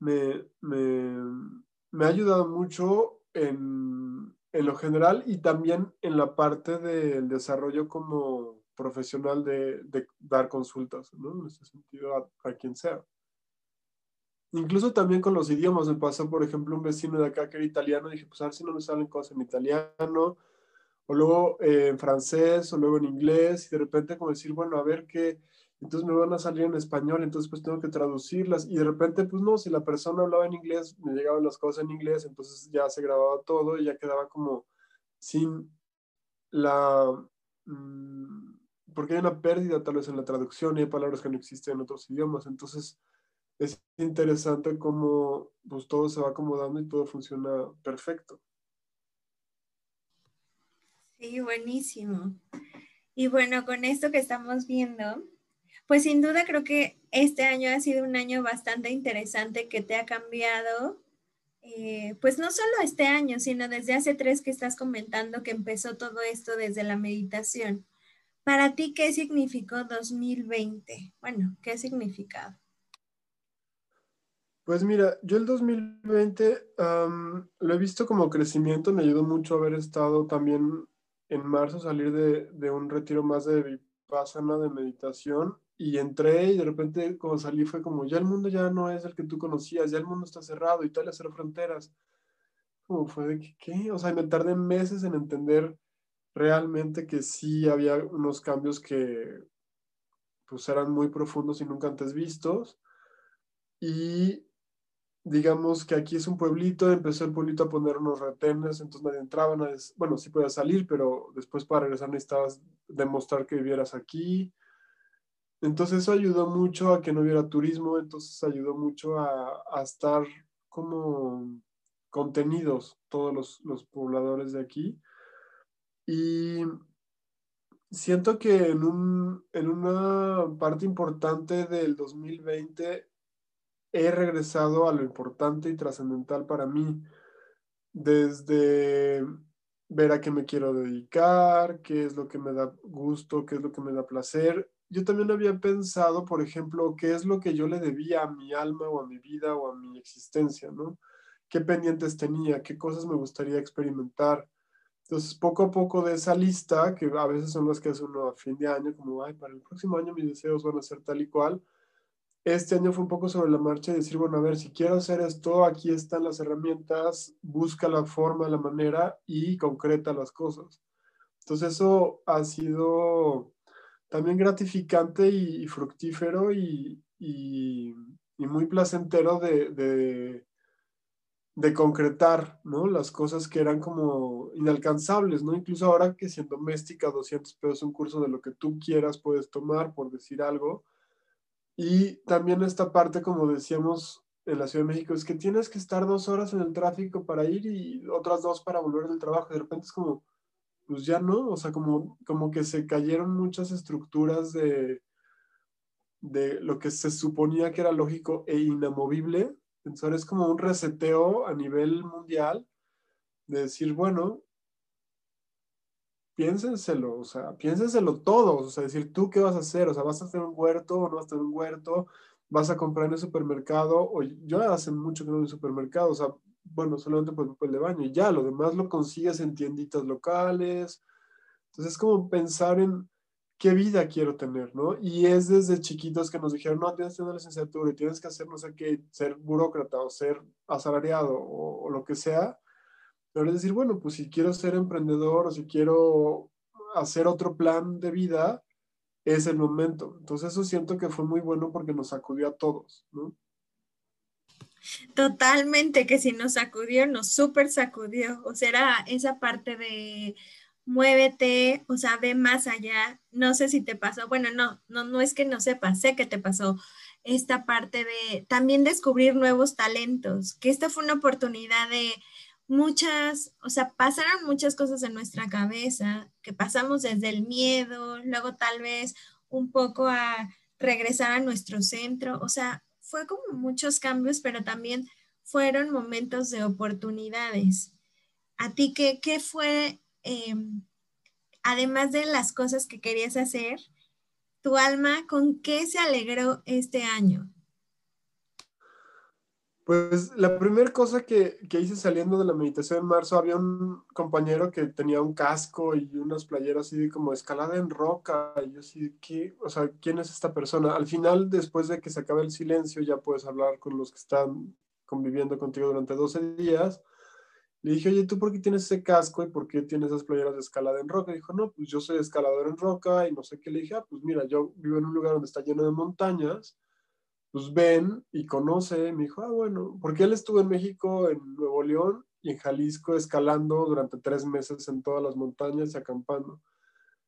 me, ha ayudado mucho en, lo general y también en la parte del desarrollo como profesional de, dar consultas, ¿no? En este sentido, a quien sea. Incluso también con los idiomas, me pasó, por ejemplo, un vecino de acá que era italiano, dije, pues a ver si no me salen cosas en italiano, o luego eh, en francés, o luego en inglés, y de repente como decir, bueno, a ver qué, entonces me van a salir en español, entonces pues tengo que traducirlas, y de repente, pues no, si la persona hablaba en inglés, me llegaban las cosas en inglés, entonces ya se grababa todo y ya quedaba como sin la... Mm, porque hay una pérdida tal vez en la traducción y hay palabras que no existen en otros idiomas, entonces es interesante cómo pues, todo se va acomodando y todo funciona perfecto. Sí, buenísimo. Y bueno, con esto que estamos viendo, pues sin duda creo que este año ha sido un año bastante interesante que te ha cambiado, eh, pues no solo este año, sino desde hace tres que estás comentando que empezó todo esto desde la meditación. Para ti, ¿qué significó 2020? Bueno, ¿qué significado? Pues mira, yo el 2020 lo he visto como crecimiento, me ayudó mucho haber estado también en marzo, salir de, de un retiro más de vipassana, de meditación, y entré y de repente cuando salí fue como, ya el mundo ya no es el que tú conocías, ya el mundo está cerrado, Italia cerró fronteras. Como fue de que, ¿qué? O sea, me tardé meses en entender realmente que sí había unos cambios que pues eran muy profundos y nunca antes vistos. Y digamos que aquí es un pueblito, empezó el pueblito a poner unos retenes, entonces nadie entraba, nadie, bueno, sí podías salir, pero después para regresar necesitabas demostrar que vivieras aquí. Entonces eso ayudó mucho a que no hubiera turismo, entonces ayudó mucho a, a estar como contenidos todos los, los, pobladores de aquí. Y siento que en, un, en una parte importante del 2020 he regresado a lo importante y trascendental para mí, desde ver a qué me quiero dedicar, qué es lo que me da gusto, qué es lo que me da placer. Yo también había pensado, por ejemplo, qué es lo que yo le debía a mi alma o a mi vida o a mi existencia, ¿no? ¿Qué pendientes tenía? ¿Qué cosas me gustaría experimentar? Entonces, poco a poco de esa lista, que a veces son las que hace uno a fin de año, como, ay, para el próximo año mis deseos van a ser tal y cual, este año fue un poco sobre la marcha y decir, bueno, a ver, si quiero hacer esto, aquí están las herramientas, busca la forma, la manera y concreta las cosas. Entonces eso ha sido también gratificante y, fructífero y, muy placentero de, concretar, ¿no? Las cosas que eran como inalcanzables, ¿no? Incluso ahora que siendo doméstica, 200 pesos un curso de lo que tú quieras puedes tomar, por decir algo y también esta parte, como decíamos en la Ciudad de México, es que tienes que estar dos horas en el tráfico para ir y otras dos para volver del trabajo. De repente es como, pues ya no, o sea, como, como que se cayeron muchas estructuras de, de lo que se suponía que era lógico e inamovible. Entonces es como un reseteo a nivel mundial de decir, bueno, piénsenselo, o sea, piénsenselo todos, o sea, decir, ¿tú qué vas a hacer? O sea, ¿vas a hacer un huerto o no vas a hacer un huerto? ¿Vas a comprar en el supermercado? O yo hace mucho que no voy al supermercado, o sea, bueno, solamente por el papel de baño y ya, lo demás lo consigues en tienditas locales. Entonces es como pensar en qué vida quiero tener, ¿no? Y es desde chiquitos que nos dijeron, no, tienes que tener licenciatura y tienes que hacer, no sé qué, ser burócrata o ser asalariado o, o lo que sea pero decir, bueno, pues si quiero ser emprendedor o si quiero hacer otro plan de vida, es el momento. Entonces eso siento que fue muy bueno porque nos sacudió a todos, ¿no? Totalmente, que si nos sacudió, nos súper sacudió. O sea, era esa parte de muévete, o sea, ve más allá. No sé si te pasó, bueno, no, no, no es que no sepas, sé que te pasó esta parte de también descubrir nuevos talentos, que esta fue una oportunidad de muchas, o sea, pasaron muchas cosas en nuestra cabeza, que pasamos desde el miedo, luego tal vez un poco a regresar a nuestro centro, o sea, fue como muchos cambios, pero también fueron momentos de oportunidades. ¿A ti qué, qué fue, em, además de las cosas que querías hacer, tu alma, con qué se alegró este año? Pues la primera cosa que, que, hice saliendo de la meditación en marzo, había un compañero que tenía un casco y unas playeras así como escalada en roca. Y yo así, ¿qué? O sea, ¿quién es esta persona? Al final, después de que se acabe el silencio, ya puedes hablar con los que están conviviendo contigo durante 12 días. Le dije, oye, ¿tú por qué tienes ese casco y por qué tienes esas playeras de escalada en roca? Y dijo, no, pues yo soy escalador en roca y no sé qué. Le dije, ah, pues mira, yo vivo en un lugar donde está lleno de montañas pues ven y conoce, me dijo, ah, bueno, porque él estuvo en México, en Nuevo León y en Jalisco escalando durante tres meses en todas las montañas y acampando.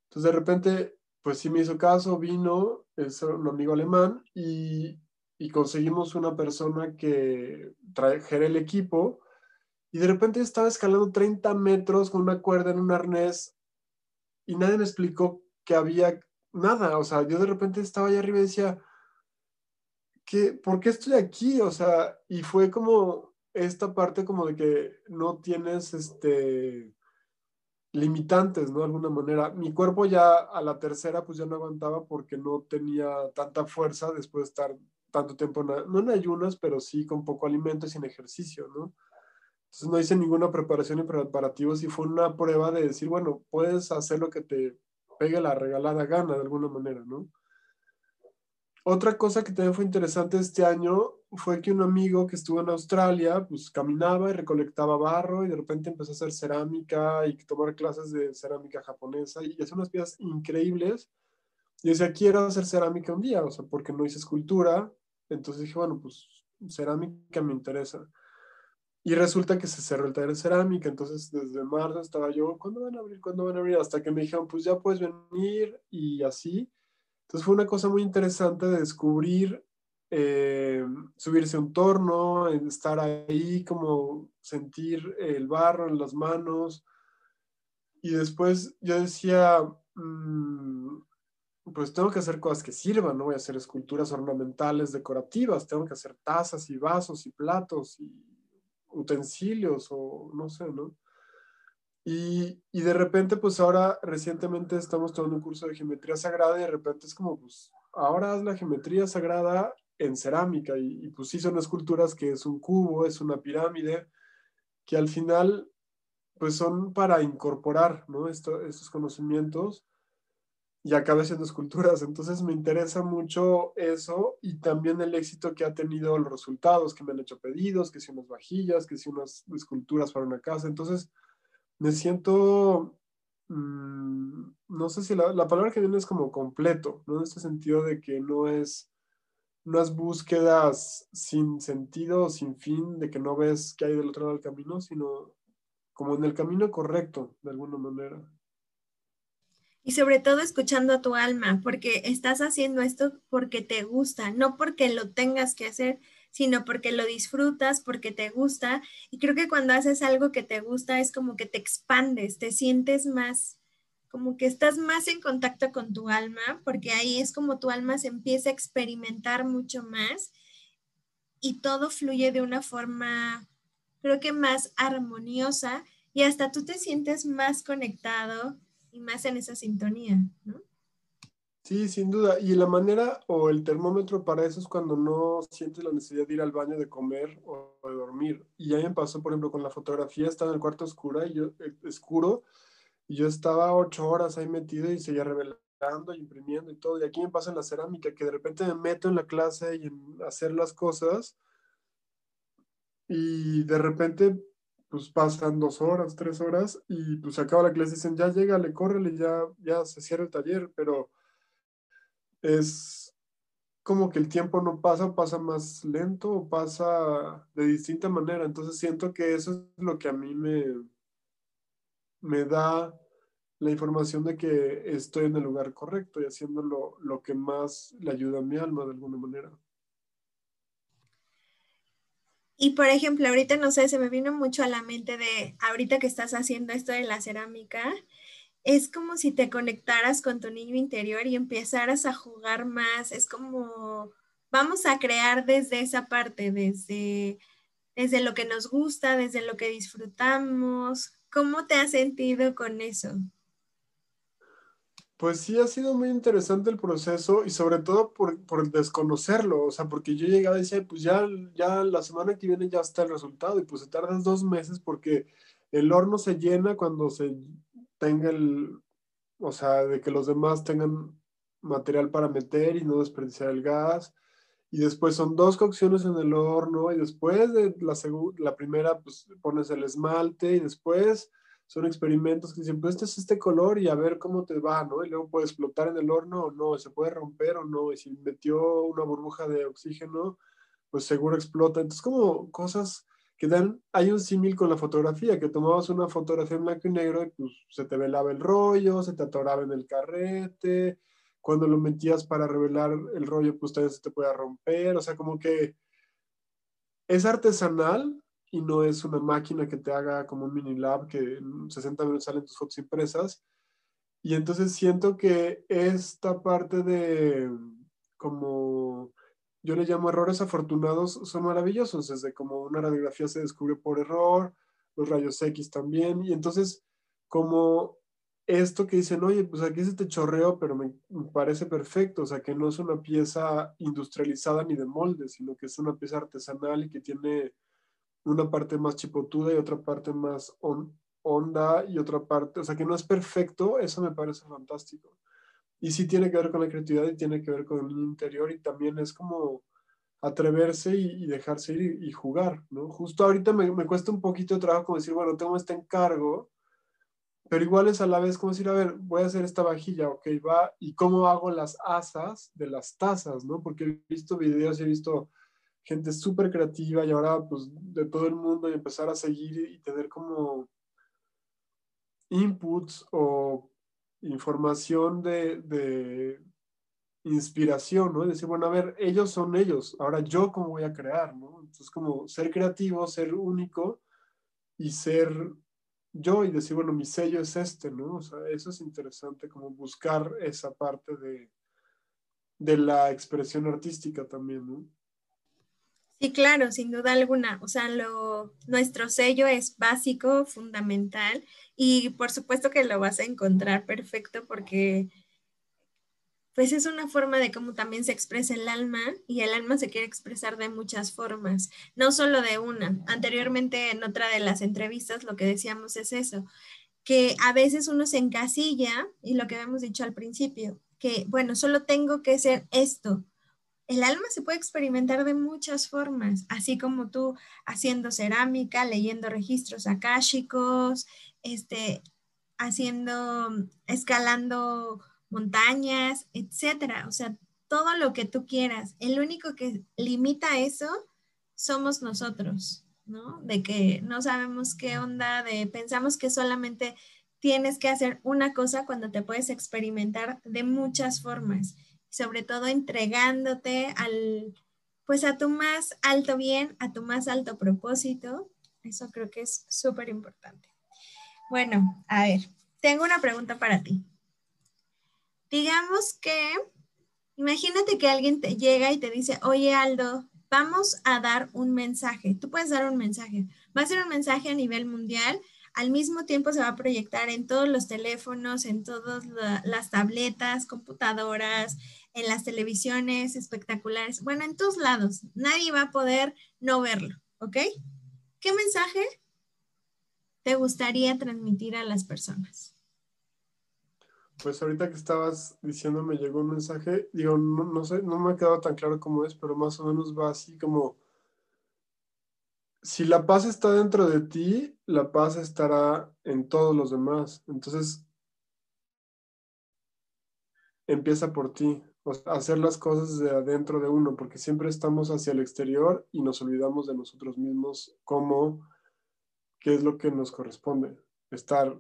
Entonces de repente, pues sí me hizo caso, vino, es un amigo alemán y, y conseguimos una persona que trajera el equipo y de repente estaba escalando 30 metros con una cuerda en un arnés y nadie me explicó que había nada, o sea, yo de repente estaba allá arriba y decía, ¿por qué estoy aquí? O sea, y fue como esta parte como de que no tienes este limitantes, ¿no? De alguna manera. Mi cuerpo ya a la tercera pues ya no aguantaba porque no tenía tanta fuerza después de estar tanto tiempo, no en ayunas, pero sí con poco alimento y sin ejercicio, ¿no? Entonces no hice ninguna preparación ni preparativos y fue una prueba de decir, bueno, puedes hacer lo que te pegue la regalada gana de alguna manera, ¿no? Otra cosa que también fue interesante este año fue que un amigo que estuvo en Australia, pues caminaba y recolectaba barro y de repente empezó a hacer cerámica y tomar clases de cerámica japonesa y hace unas piezas increíbles. Y decía, quiero hacer cerámica un día, o sea, porque no hice escultura. Entonces dije, bueno, pues cerámica me interesa. Y resulta que se cerró el taller de cerámica, entonces desde marzo estaba yo, ¿cuándo van a abrir? ¿Cuándo van a abrir? Hasta que me dijeron, pues ya puedes venir y así. Entonces fue una cosa muy interesante de descubrir, eh, subirse a un torno, estar ahí, como sentir el barro en las manos. Y después yo decía, mm, pues tengo que hacer cosas que sirvan, no voy a hacer esculturas ornamentales, decorativas, tengo que hacer tazas y vasos y platos y utensilios o no sé, ¿no? Y, de repente, pues ahora recientemente estamos tomando un curso de geometría sagrada y de repente es como, pues ahora haz la geometría sagrada en cerámica y, pues sí son esculturas que es un cubo, es una pirámide, que al final pues son para incorporar, ¿no? Esto, estos conocimientos y acabe siendo esculturas. Entonces me interesa mucho eso y también el éxito que ha tenido los resultados, que me han hecho pedidos, que si unas vajillas, que si unas esculturas para una casa. Entonces me siento, mm, no sé si la, la, palabra que viene es como completo, ¿no? En este sentido de que no es unas búsquedas sin sentido, sin fin, de que no ves qué hay del otro lado del camino, sino como en el camino correcto, de alguna manera. Y sobre todo escuchando a tu alma, porque estás haciendo esto porque te gusta, no porque lo tengas que hacer, sino porque lo disfrutas, porque te gusta. Y creo que cuando haces algo que te gusta es como que te expandes, te sientes más, como que estás más en contacto con tu alma, porque ahí es como tu alma se empieza a experimentar mucho más y todo fluye de una forma, creo que más armoniosa y hasta tú te sientes más conectado más en esa sintonía, ¿no? Sí, sin duda. Y la manera o el termómetro para eso es cuando no sientes la necesidad de ir al baño, de comer o de dormir. Y ya me pasó, por ejemplo, con la fotografía, estaba en el cuarto oscuro y yo, eh, oscuro, y yo estaba ocho horas ahí metido y seguía revelando y imprimiendo y todo. Y aquí me pasa en la cerámica, que de repente me meto en la clase y en hacer las cosas, y de repente pues pasan dos horas, tres horas y pues acaba la clase y dicen, ya llégale, córrele, ya, ya se cierra el taller, pero es como que el tiempo no pasa, pasa más lento o pasa de distinta manera. Entonces siento que eso es lo que a mí me, me da la información de que estoy en el lugar correcto y haciendo lo, lo que más le ayuda a mi alma de alguna manera. Y por ejemplo, ahorita no sé, se me vino mucho a la mente de ahorita que estás haciendo esto de la cerámica, es como si te conectaras con tu niño interior y empezaras a jugar más, es como vamos a crear desde esa parte, desde desde lo que nos gusta, desde lo que disfrutamos. ¿Cómo te has sentido con eso? Pues sí, ha sido muy interesante el proceso y sobre todo por, por desconocerlo, o sea, porque yo llegaba y decía, pues ya, ya la semana que viene ya está el resultado y pues se tardan dos meses porque el horno se llena cuando se tenga el, o sea, de que los demás tengan material para meter y no desperdiciar el gas. Y después son dos cocciones en el horno y después de la, la primera, pues pones el esmalte y después son experimentos que dicen, pues este es este color y a ver cómo te va, ¿no? Y luego puede explotar en el horno o no, se puede romper o no, y si metió una burbuja de oxígeno, pues seguro explota. Entonces, como cosas que dan, hay un símil con la fotografía, que tomabas una fotografía en blanco y negro y pues se te velaba el rollo, se te atoraba en el carrete, cuando lo metías para revelar el rollo, pues también se te puede romper, o sea, como que es artesanal, y no es una máquina que te haga como un mini lab que en 60 minutos salen tus fotos impresas. Y entonces siento que esta parte de como yo le llamo errores afortunados son maravillosos, desde como una radiografía se descubre por error, los rayos X también, y entonces como esto que dicen, oye, pues aquí se te chorreó, pero me, parece perfecto, o sea, que no es una pieza industrializada ni de molde, sino que es una pieza artesanal y que tiene una parte más chipotuda y otra parte más honda y otra parte, o sea, que no es perfecto, eso me parece fantástico. Y sí tiene que ver con la creatividad y tiene que ver con el interior y también es como atreverse y, dejarse ir y, jugar, ¿no? Justo ahorita me, me cuesta un poquito de trabajo como decir, bueno, tengo este encargo, pero igual es a la vez como decir, a ver, voy a hacer esta vajilla, ok, va, y cómo hago las asas de las tazas, ¿no? Porque he visto videos y he visto gente súper creativa y ahora pues de todo el mundo y empezar a seguir y tener como inputs o información de, de inspiración, ¿no? Decir, bueno, a ver, ellos son ellos, ahora yo cómo voy a crear, ¿no? Entonces como ser creativo, ser único y ser yo y decir, bueno, mi sello es este, ¿no? O sea, eso es interesante, como buscar esa parte de, de la expresión artística también, ¿no? Sí, claro, sin duda alguna. O sea, nuestro sello es básico, fundamental, y por supuesto que lo vas a encontrar perfecto porque pues es una forma de cómo también se expresa el alma y el alma se quiere expresar de muchas formas, no solo de una. Anteriormente en otra de las entrevistas lo que decíamos es eso, que a veces uno se encasilla y lo que habíamos dicho al principio, que bueno, solo tengo que ser esto. El alma se puede experimentar de muchas formas, así como tú haciendo cerámica, leyendo registros akáshicos, este, haciendo, escalando montañas, etcétera. O sea, todo lo que tú quieras. El único que limita eso somos nosotros, ¿no? De que no sabemos qué onda, de pensamos que solamente tienes que hacer una cosa cuando te puedes experimentar de muchas formas, sobre todo entregándote al, pues a tu más alto bien, a tu más alto propósito. Eso creo que es súper importante. Bueno, a ver, tengo una pregunta para ti. Digamos que, imagínate que alguien te llega y te dice, oye Aldo, vamos a dar un mensaje. Tú puedes dar un mensaje. Va a ser un mensaje a nivel mundial. Al mismo tiempo se va a proyectar en todos los teléfonos, en todas las tabletas, computadoras, en las televisiones espectaculares. Bueno, en todos lados. Nadie va a poder no verlo, ¿ok? ¿Qué mensaje te gustaría transmitir a las personas? Pues ahorita que estabas diciendo me llegó un mensaje, digo, no, sé, no me ha quedado tan claro cómo es, pero más o menos va así como, si la paz está dentro de ti, la paz estará en todos los demás. Entonces, empieza por ti, o hacer las cosas de adentro de uno, porque siempre estamos hacia el exterior y nos olvidamos de nosotros mismos como qué es lo que nos corresponde, estar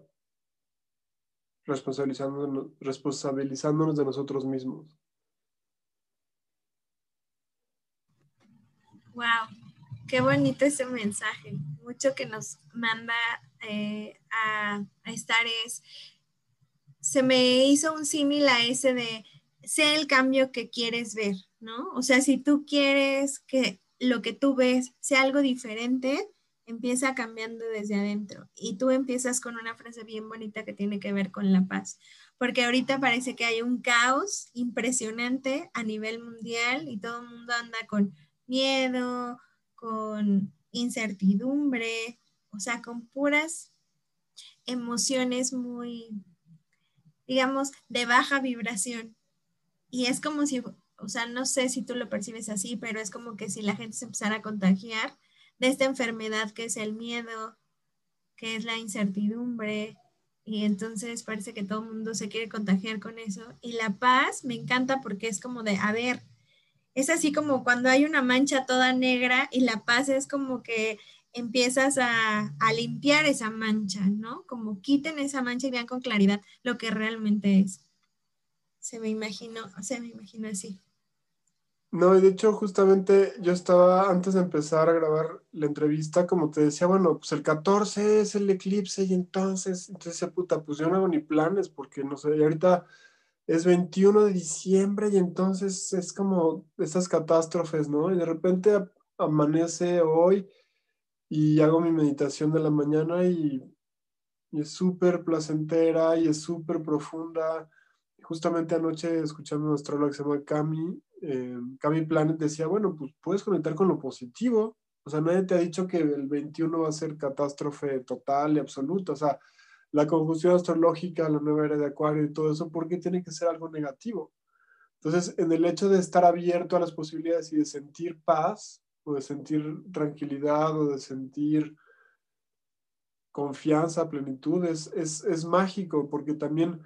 responsabilizándonos, responsabilizándonos de nosotros mismos. Wow, qué bonito ese mensaje. Mucho que nos manda eh, a, estar es, se me hizo un símil a ese de, sé el cambio que quieres ver, ¿no? O sea, si tú quieres que lo que tú ves sea algo diferente, empieza cambiando desde adentro. Y tú empiezas con una frase bien bonita que tiene que ver con la paz, porque ahorita parece que hay un caos impresionante a nivel mundial y todo el mundo anda con miedo, con incertidumbre, o sea, con puras emociones muy, digamos, de baja vibración. Y es como si, o sea, no sé si tú lo percibes así, pero es como que si la gente se empezara a contagiar de esta enfermedad que es el miedo, que es la incertidumbre, y entonces parece que todo el mundo se quiere contagiar con eso. Y la paz me encanta porque es como de, a ver, es así como cuando hay una mancha toda negra y la paz es como que empiezas a, a, limpiar esa mancha, ¿no? Como quiten esa mancha y vean con claridad lo que realmente es. Se me imagino, se me imagino así. No, y de hecho justamente yo estaba antes de empezar a grabar la entrevista, como te decía, bueno, pues el 14 es el eclipse y entonces, entonces puta, pues yo no hago ni planes porque no sé, y ahorita es 21 de diciembre y entonces es como esas catástrofes, ¿no? Y de repente amanece hoy y hago mi meditación de la mañana y y es súper placentera y es súper profunda. Justamente anoche escuchando a un astrólogo que se llama Cami, eh, Cami Planet decía, bueno, pues puedes conectar con lo positivo. O sea, nadie te ha dicho que el 21 va a ser catástrofe total y absoluta. O sea, la conjunción astrológica, la nueva era de Acuario y todo eso, ¿por qué tiene que ser algo negativo? Entonces, en el hecho de estar abierto a las posibilidades y de sentir paz, o de sentir tranquilidad, o de sentir confianza, plenitud, es, es, mágico, porque también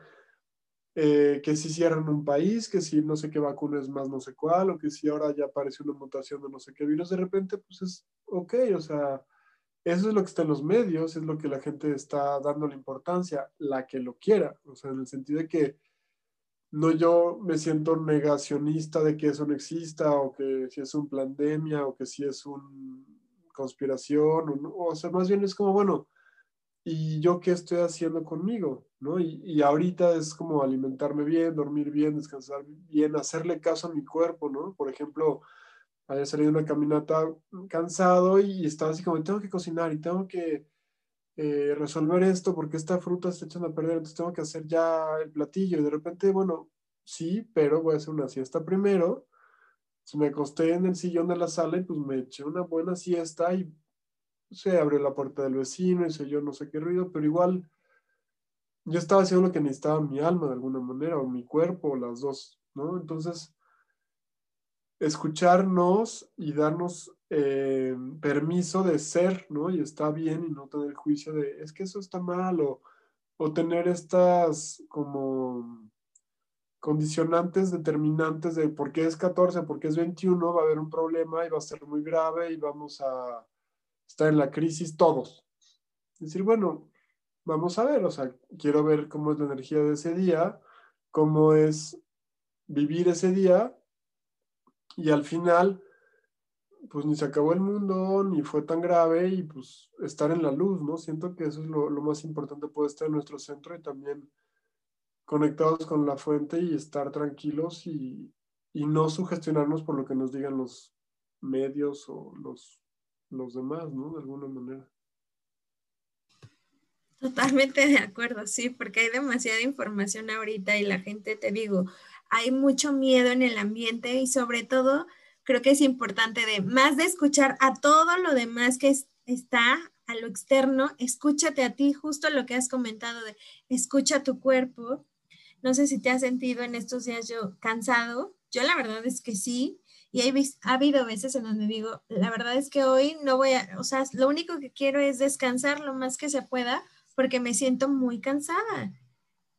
eh, que si cierran un país, que si no sé qué vacuna es más no sé cuál, o que si ahora ya aparece una mutación de no sé qué virus, de repente, pues es ok, o sea, eso es lo que está en los medios, es lo que la gente está dando la importancia, la que lo quiera, o sea, en el sentido de que no yo me siento negacionista de que eso no exista, o que si es un pandemia, o que si es una conspiración, o, o sea, más bien es como, bueno, ¿y yo qué estoy haciendo conmigo? ¿No? Y, y, ahorita es como alimentarme bien, dormir bien, descansar bien, hacerle caso a mi cuerpo, ¿no? Por ejemplo, había salido una caminata cansado y estaba así como, tengo que cocinar y tengo que eh, resolver esto porque esta fruta está echando a perder, entonces tengo que hacer ya el platillo. Y de repente, bueno, sí, pero voy a hacer una siesta primero. Me acosté en el sillón de la sala y pues me eché una buena siesta y se abrió la puerta del vecino y se yo no sé qué ruido, pero igual yo estaba haciendo lo que necesitaba mi alma de alguna manera, o mi cuerpo, o las dos, ¿no? Entonces, escucharnos y darnos eh, permiso de ser, ¿no? Y está bien y no tener juicio de, es que eso está mal, o, o tener estas como condicionantes determinantes de por qué es 14, por qué es 21, va a haber un problema y va a ser muy grave y vamos a estar en la crisis todos. Es decir, bueno, vamos a ver, o sea, quiero ver cómo es la energía de ese día, cómo es vivir ese día y al final, pues ni se acabó el mundo, ni fue tan grave y pues estar en la luz, ¿no? Siento que eso es lo, más importante, puede estar en nuestro centro y también conectados con la fuente y estar tranquilos y, y no sugestionarnos por lo que nos digan los medios o los los demás, ¿no? De alguna manera. Totalmente de acuerdo, sí, porque hay demasiada información ahorita y la gente, te digo, hay mucho miedo en el ambiente y sobre todo creo que es importante de más de escuchar a todo lo demás que está a lo externo, escúchate a ti, justo lo que has comentado de escucha tu cuerpo. No sé si te has sentido en estos días yo cansado. Yo la verdad es que sí, y ha habido veces en donde digo, la verdad es que hoy no voy a, o sea, lo único que quiero es descansar lo más que se pueda porque me siento muy cansada.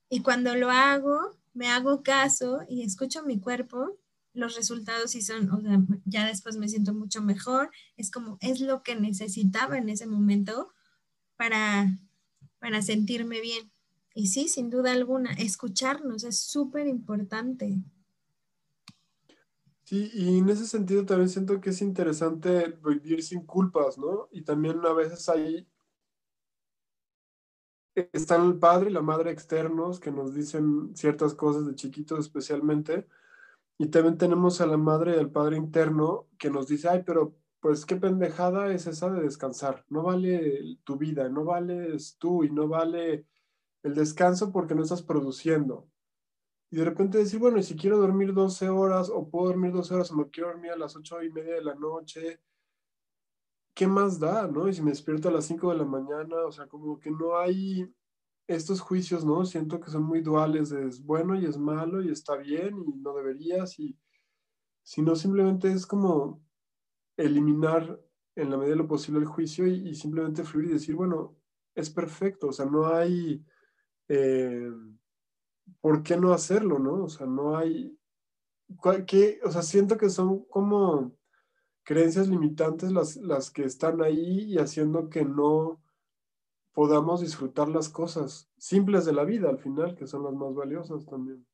Y cuando lo hago, me hago caso y escucho mi cuerpo, los resultados sí son, o sea, ya después me siento mucho mejor. Es como, es lo que necesitaba en ese momento para, para sentirme bien. Y sí, sin duda alguna, escucharnos es súper importante. Sí, y en ese sentido también siento que es interesante vivir sin culpas, ¿no? Y también a veces ahí están el padre y la madre externos que nos dicen ciertas cosas de chiquitos especialmente, y también tenemos a la madre y al padre interno que nos dice, ay, pero pues qué pendejada es esa de descansar, no vale tu vida, no vales tú y no vale el descanso porque no estás produciendo. Y de repente decir, bueno, y si quiero dormir 12 horas o puedo dormir 12 horas o me quiero dormir a las 8 y media de la noche, ¿qué más da, no? Y si me despierto a las 5 de la mañana, o sea, como que no hay estos juicios, ¿no? Siento que son muy duales, es bueno y es malo y está bien y no deberías, y sino simplemente es como eliminar en la medida de lo posible el juicio y, simplemente fluir y decir, bueno, es perfecto, o sea, no hay... Eh, ¿por qué no hacerlo, no? O sea, no hay, ¿qué? o sea, siento que son como creencias limitantes las, las que están ahí y haciendo que no podamos disfrutar las cosas simples de la vida al final, que son las más valiosas también.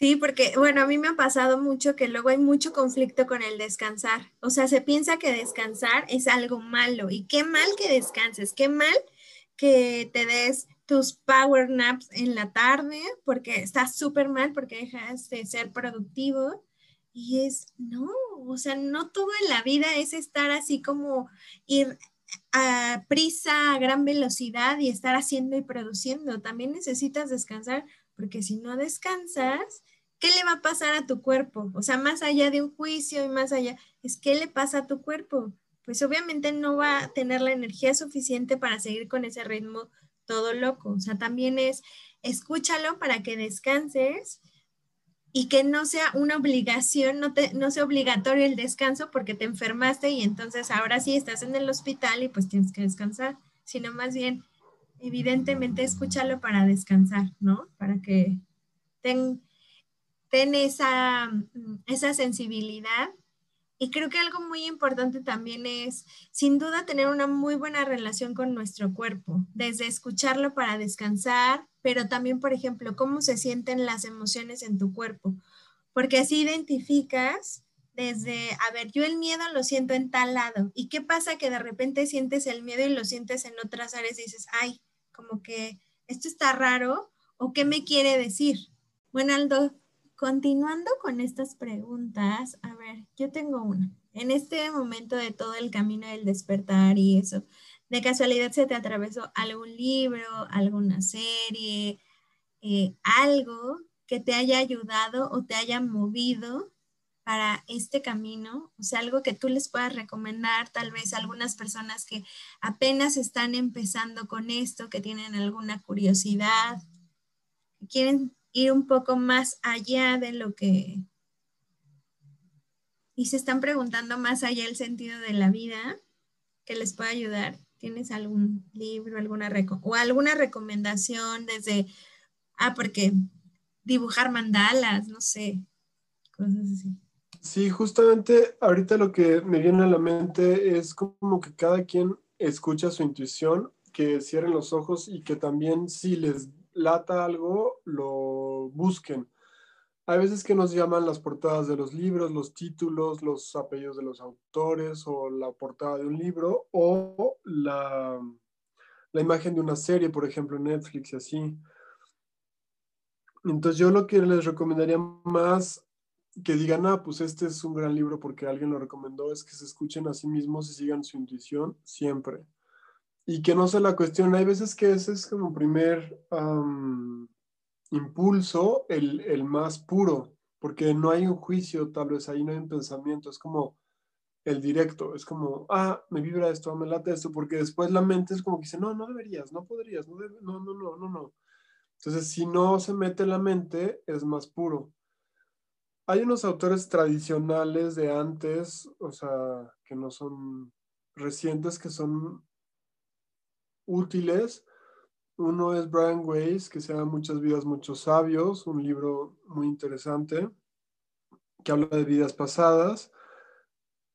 Sí, porque, bueno, a mí me ha pasado mucho que luego hay mucho conflicto con el descansar. O sea, se piensa que descansar es algo malo y qué mal que descanses, qué mal que te des tus power naps en la tarde porque estás súper mal porque dejas de ser productivo. Y es, no, o sea, no todo en la vida es estar así como ir a prisa, a gran velocidad y estar haciendo y produciendo. También necesitas descansar, porque si no descansas, ¿qué le va a pasar a tu cuerpo? O sea, más allá de un juicio y más allá, es qué le pasa a tu cuerpo. Pues obviamente no va a tener la energía suficiente para seguir con ese ritmo todo loco. O sea, también es, escúchalo para que descanses y que no sea una obligación, no, te, no sea obligatorio el descanso porque te enfermaste y entonces ahora sí estás en el hospital y pues tienes que descansar, sino más bien, evidentemente, escúchalo para descansar, ¿no? Para que ten, ten esa, esa sensibilidad. Y creo que algo muy importante también es, sin duda, tener una muy buena relación con nuestro cuerpo, desde escucharlo para descansar, pero también, por ejemplo, cómo se sienten las emociones en tu cuerpo, porque así identificas desde, a ver, yo el miedo lo siento en tal lado, ¿y qué pasa que de repente sientes el miedo y lo sientes en otras áreas y dices, ay, como que esto está raro, o qué me quiere decir? Bueno, Aldo, continuando con estas preguntas, a ver, yo tengo una. En este momento de todo el camino del despertar y eso, ¿De casualidad se te atravesó algún libro, alguna serie, eh, algo que te haya ayudado o te haya movido para este camino? O sea, algo que tú les puedas recomendar, tal vez a algunas personas que apenas están empezando con esto, que tienen alguna curiosidad, que quieren ir un poco más allá de lo que... Y se están preguntando más allá el sentido de la vida, que les pueda ayudar. ¿Tienes algún libro, alguna o alguna recomendación desde, ah, porque dibujar mandalas, no sé, cosas así? Sí, justamente ahorita lo que me viene a la mente es como que cada quien escucha su intuición, que cierren los ojos y que también si les lata algo, lo busquen. Hay veces que nos llaman las portadas de los libros, los títulos, los apellidos de los autores o la portada de un libro o la, imagen de una serie, por ejemplo, Netflix y así. Entonces yo lo que les recomendaría más que digan, ah, pues este es un gran libro porque alguien lo recomendó, es que se escuchen a sí mismos y sigan su intuición siempre. Y que no se la cuestión, hay veces que ese es como primer impulso el, el, más puro, porque no hay un juicio, tal vez ahí no hay un pensamiento, es como el directo, es como, ah, me vibra esto, me late esto, porque después la mente es como que dice, no, no deberías, no podrías, no, no, no, no, no, no. Entonces, si no se mete la mente, es más puro. Hay unos autores tradicionales de antes, o sea, que no son recientes, que son útiles, uno es Brian Weiss, que se llama Muchas vidas, muchos sabios, un libro muy interesante que habla de vidas pasadas.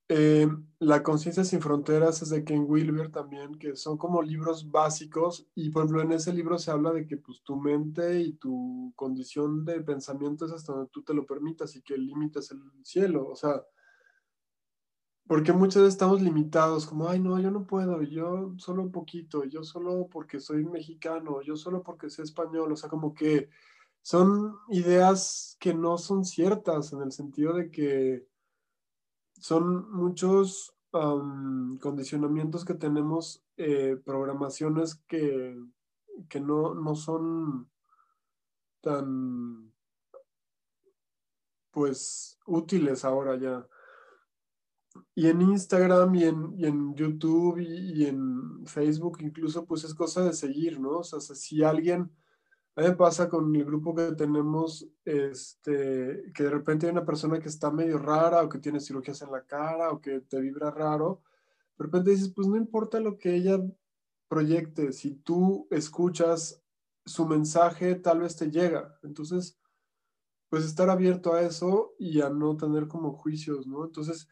Eh, la conciencia sin fronteras es de Ken Wilber también, que son como libros básicos y por ejemplo en ese libro se habla de que pues tu mente y tu condición de pensamiento es hasta donde tú te lo permitas y que el límite es el cielo, o sea, porque muchas veces estamos limitados, como, ay, no, yo no puedo, yo solo un poquito, yo solo porque soy mexicano, yo solo porque soy español, o sea, como que son ideas que no son ciertas en el sentido de que son muchos condicionamientos que tenemos, eh, programaciones que, que no, no son tan, pues, útiles ahora ya y en Instagram y en, YouTube y, en Facebook incluso, pues es cosa de seguir, ¿no? O sea, si alguien, a mí me pasa con el grupo que tenemos, este, que de repente hay una persona que está medio rara o que tiene cirugías en la cara o que te vibra raro, de repente dices, pues no importa lo que ella proyecte, si tú escuchas su mensaje, tal vez te llega. Entonces, pues estar abierto a eso y a no tener como juicios, ¿no? Entonces,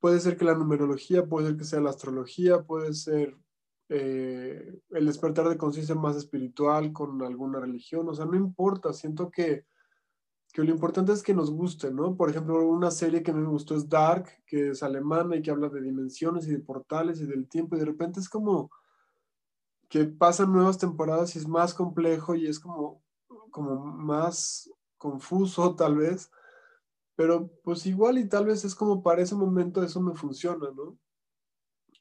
Puede ser que la numerología, puede ser que sea la astrología, puede ser eh, el despertar de conciencia más espiritual con alguna religión, o sea, no importa, siento que, que, lo importante es que nos guste, ¿no? Por ejemplo, una serie que me gustó es Dark, que es alemana y que habla de dimensiones y de portales y del tiempo, y de repente es como que pasan nuevas temporadas y es más complejo y es como, como más confuso tal vez, pero pues igual y tal vez es como para ese momento eso me funciona, ¿no?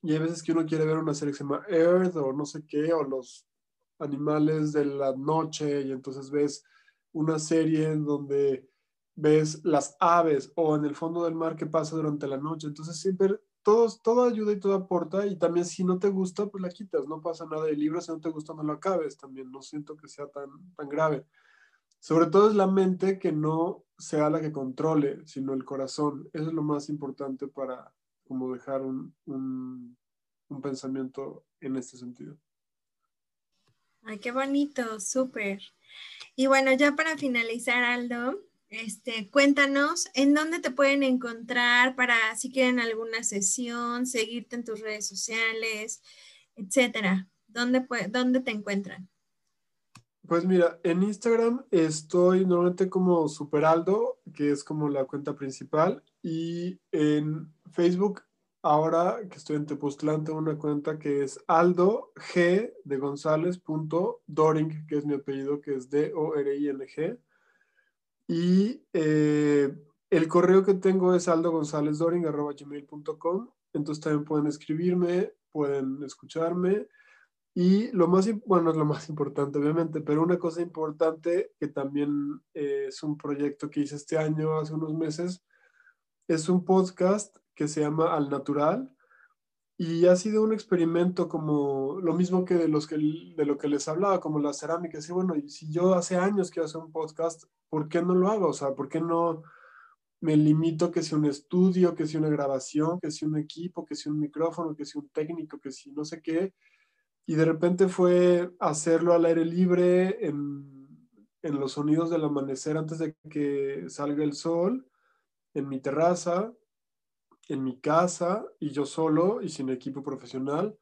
y hay veces que uno quiere ver una serie que se llama Earth o no sé qué, o los animales de la noche, y entonces ves una serie en donde ves las aves o en el fondo del mar que pasa durante la noche. Entonces siempre todo, todo ayuda y todo aporta y también si no te gusta, pues la quitas, no pasa nada del libro, si no te gusta no lo acabes también, no siento que sea tan, tan grave. Sobre todo es la mente que no sea la que controle, sino el corazón. Eso es lo más importante para como dejar un, un, pensamiento en este sentido. Ay, qué bonito, súper. Y bueno, ya para finalizar, Aldo, este, cuéntanos en dónde te pueden encontrar para si quieren alguna sesión, seguirte en tus redes sociales, etcétera. ¿Dónde, dónde te encuentran? Pues mira, en Instagram estoy normalmente como Superaldo, que es como la cuenta principal, y en Facebook ahora que estoy en Tepoztlán tengo una cuenta que es Aldo G de González punto Doring, que es mi apellido, que es D-O-R-I-N-G. Y eh, el correo que tengo es aldogonzalezdoring.com. Entonces también pueden escribirme, pueden escucharme. Y lo más, bueno, es lo más importante, obviamente, pero una cosa importante que también eh, es un proyecto que hice este año, hace unos meses, es un podcast que se llama Al Natural y ha sido un experimento como lo mismo que de, los que, de lo que les hablaba, como la cerámica. Y bueno, si yo hace años quiero hacer un podcast, ¿por qué no lo hago? O sea, ¿por qué no me limito que sea un estudio, que sea una grabación, que sea un equipo, que sea un micrófono, que sea un técnico, que sea no sé qué? Y de repente fue hacerlo al aire libre, en, en los sonidos del amanecer antes de que salga el sol, en mi terraza, en mi casa y yo solo y sin equipo profesional.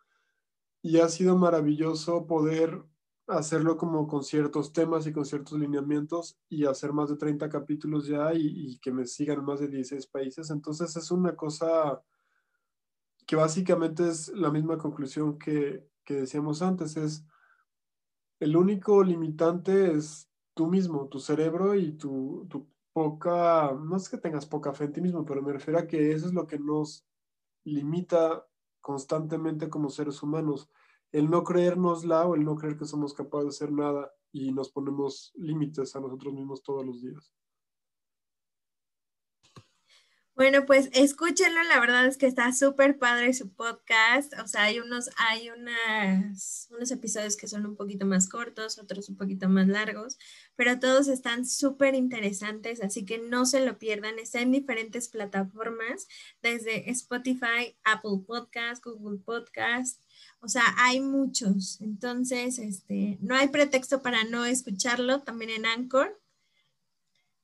Y ha sido maravilloso poder hacerlo como con ciertos temas y con ciertos lineamientos y hacer más de 30 capítulos ya y, que me sigan más de 16 países. Entonces es una cosa que básicamente es la misma conclusión que, que decíamos antes, es el único limitante es tú mismo, tu cerebro y tu, tu, poca, no es que tengas poca fe en ti mismo, pero me refiero a que eso es lo que nos limita constantemente como seres humanos, el no creérnosla o el no creer que somos capaces de hacer nada y nos ponemos límites a nosotros mismos todos los días. Bueno, pues escúchenlo, la verdad es que está súper padre su podcast, o sea, hay unos, hay unas, unos episodios que son un poquito más cortos, otros un poquito más largos, pero todos están súper interesantes, así que no se lo pierdan, está en diferentes plataformas, desde Spotify, Apple Podcast, Google Podcast, o sea, hay muchos, entonces, este, no hay pretexto para no escucharlo, también en Anchor.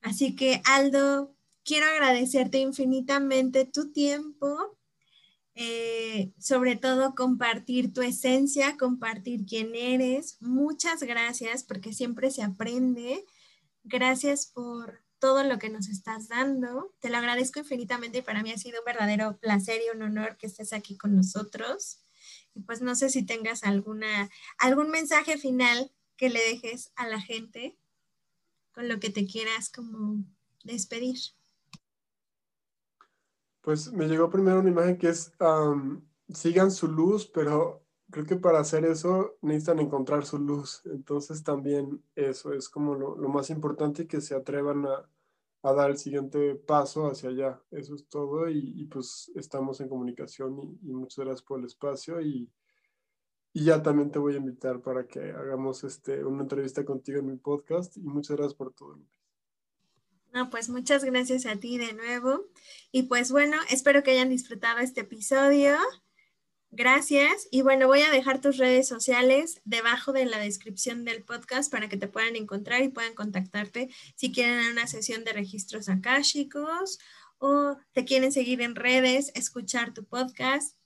Así que Aldo, quiero agradecerte infinitamente tu tiempo, eh, sobre todo compartir tu esencia, compartir quién eres. Muchas gracias porque siempre se aprende. Gracias por todo lo que nos estás dando. Te lo agradezco infinitamente y para mí ha sido un verdadero placer y un honor que estés aquí con nosotros. Y pues no sé si tengas alguna, algún mensaje final que le dejes a la gente con lo que te quieras como despedir. Pues me llegó primero una imagen que es, sigan su luz, pero creo que para hacer eso necesitan encontrar su luz. Entonces también eso es como lo, más importante que se atrevan a, dar el siguiente paso hacia allá. Eso es todo y, pues estamos en comunicación y, muchas gracias por el espacio y, y, ya también te voy a invitar para que hagamos este, una entrevista contigo en mi podcast y muchas gracias por todo. No, pues muchas gracias a ti de nuevo. Y pues bueno, espero que hayan disfrutado este episodio. Gracias. Y bueno, voy a dejar tus redes sociales debajo de la descripción del podcast para que te puedan encontrar y puedan contactarte si quieren una sesión de registros akáshicos o te quieren seguir en redes, escuchar tu podcast.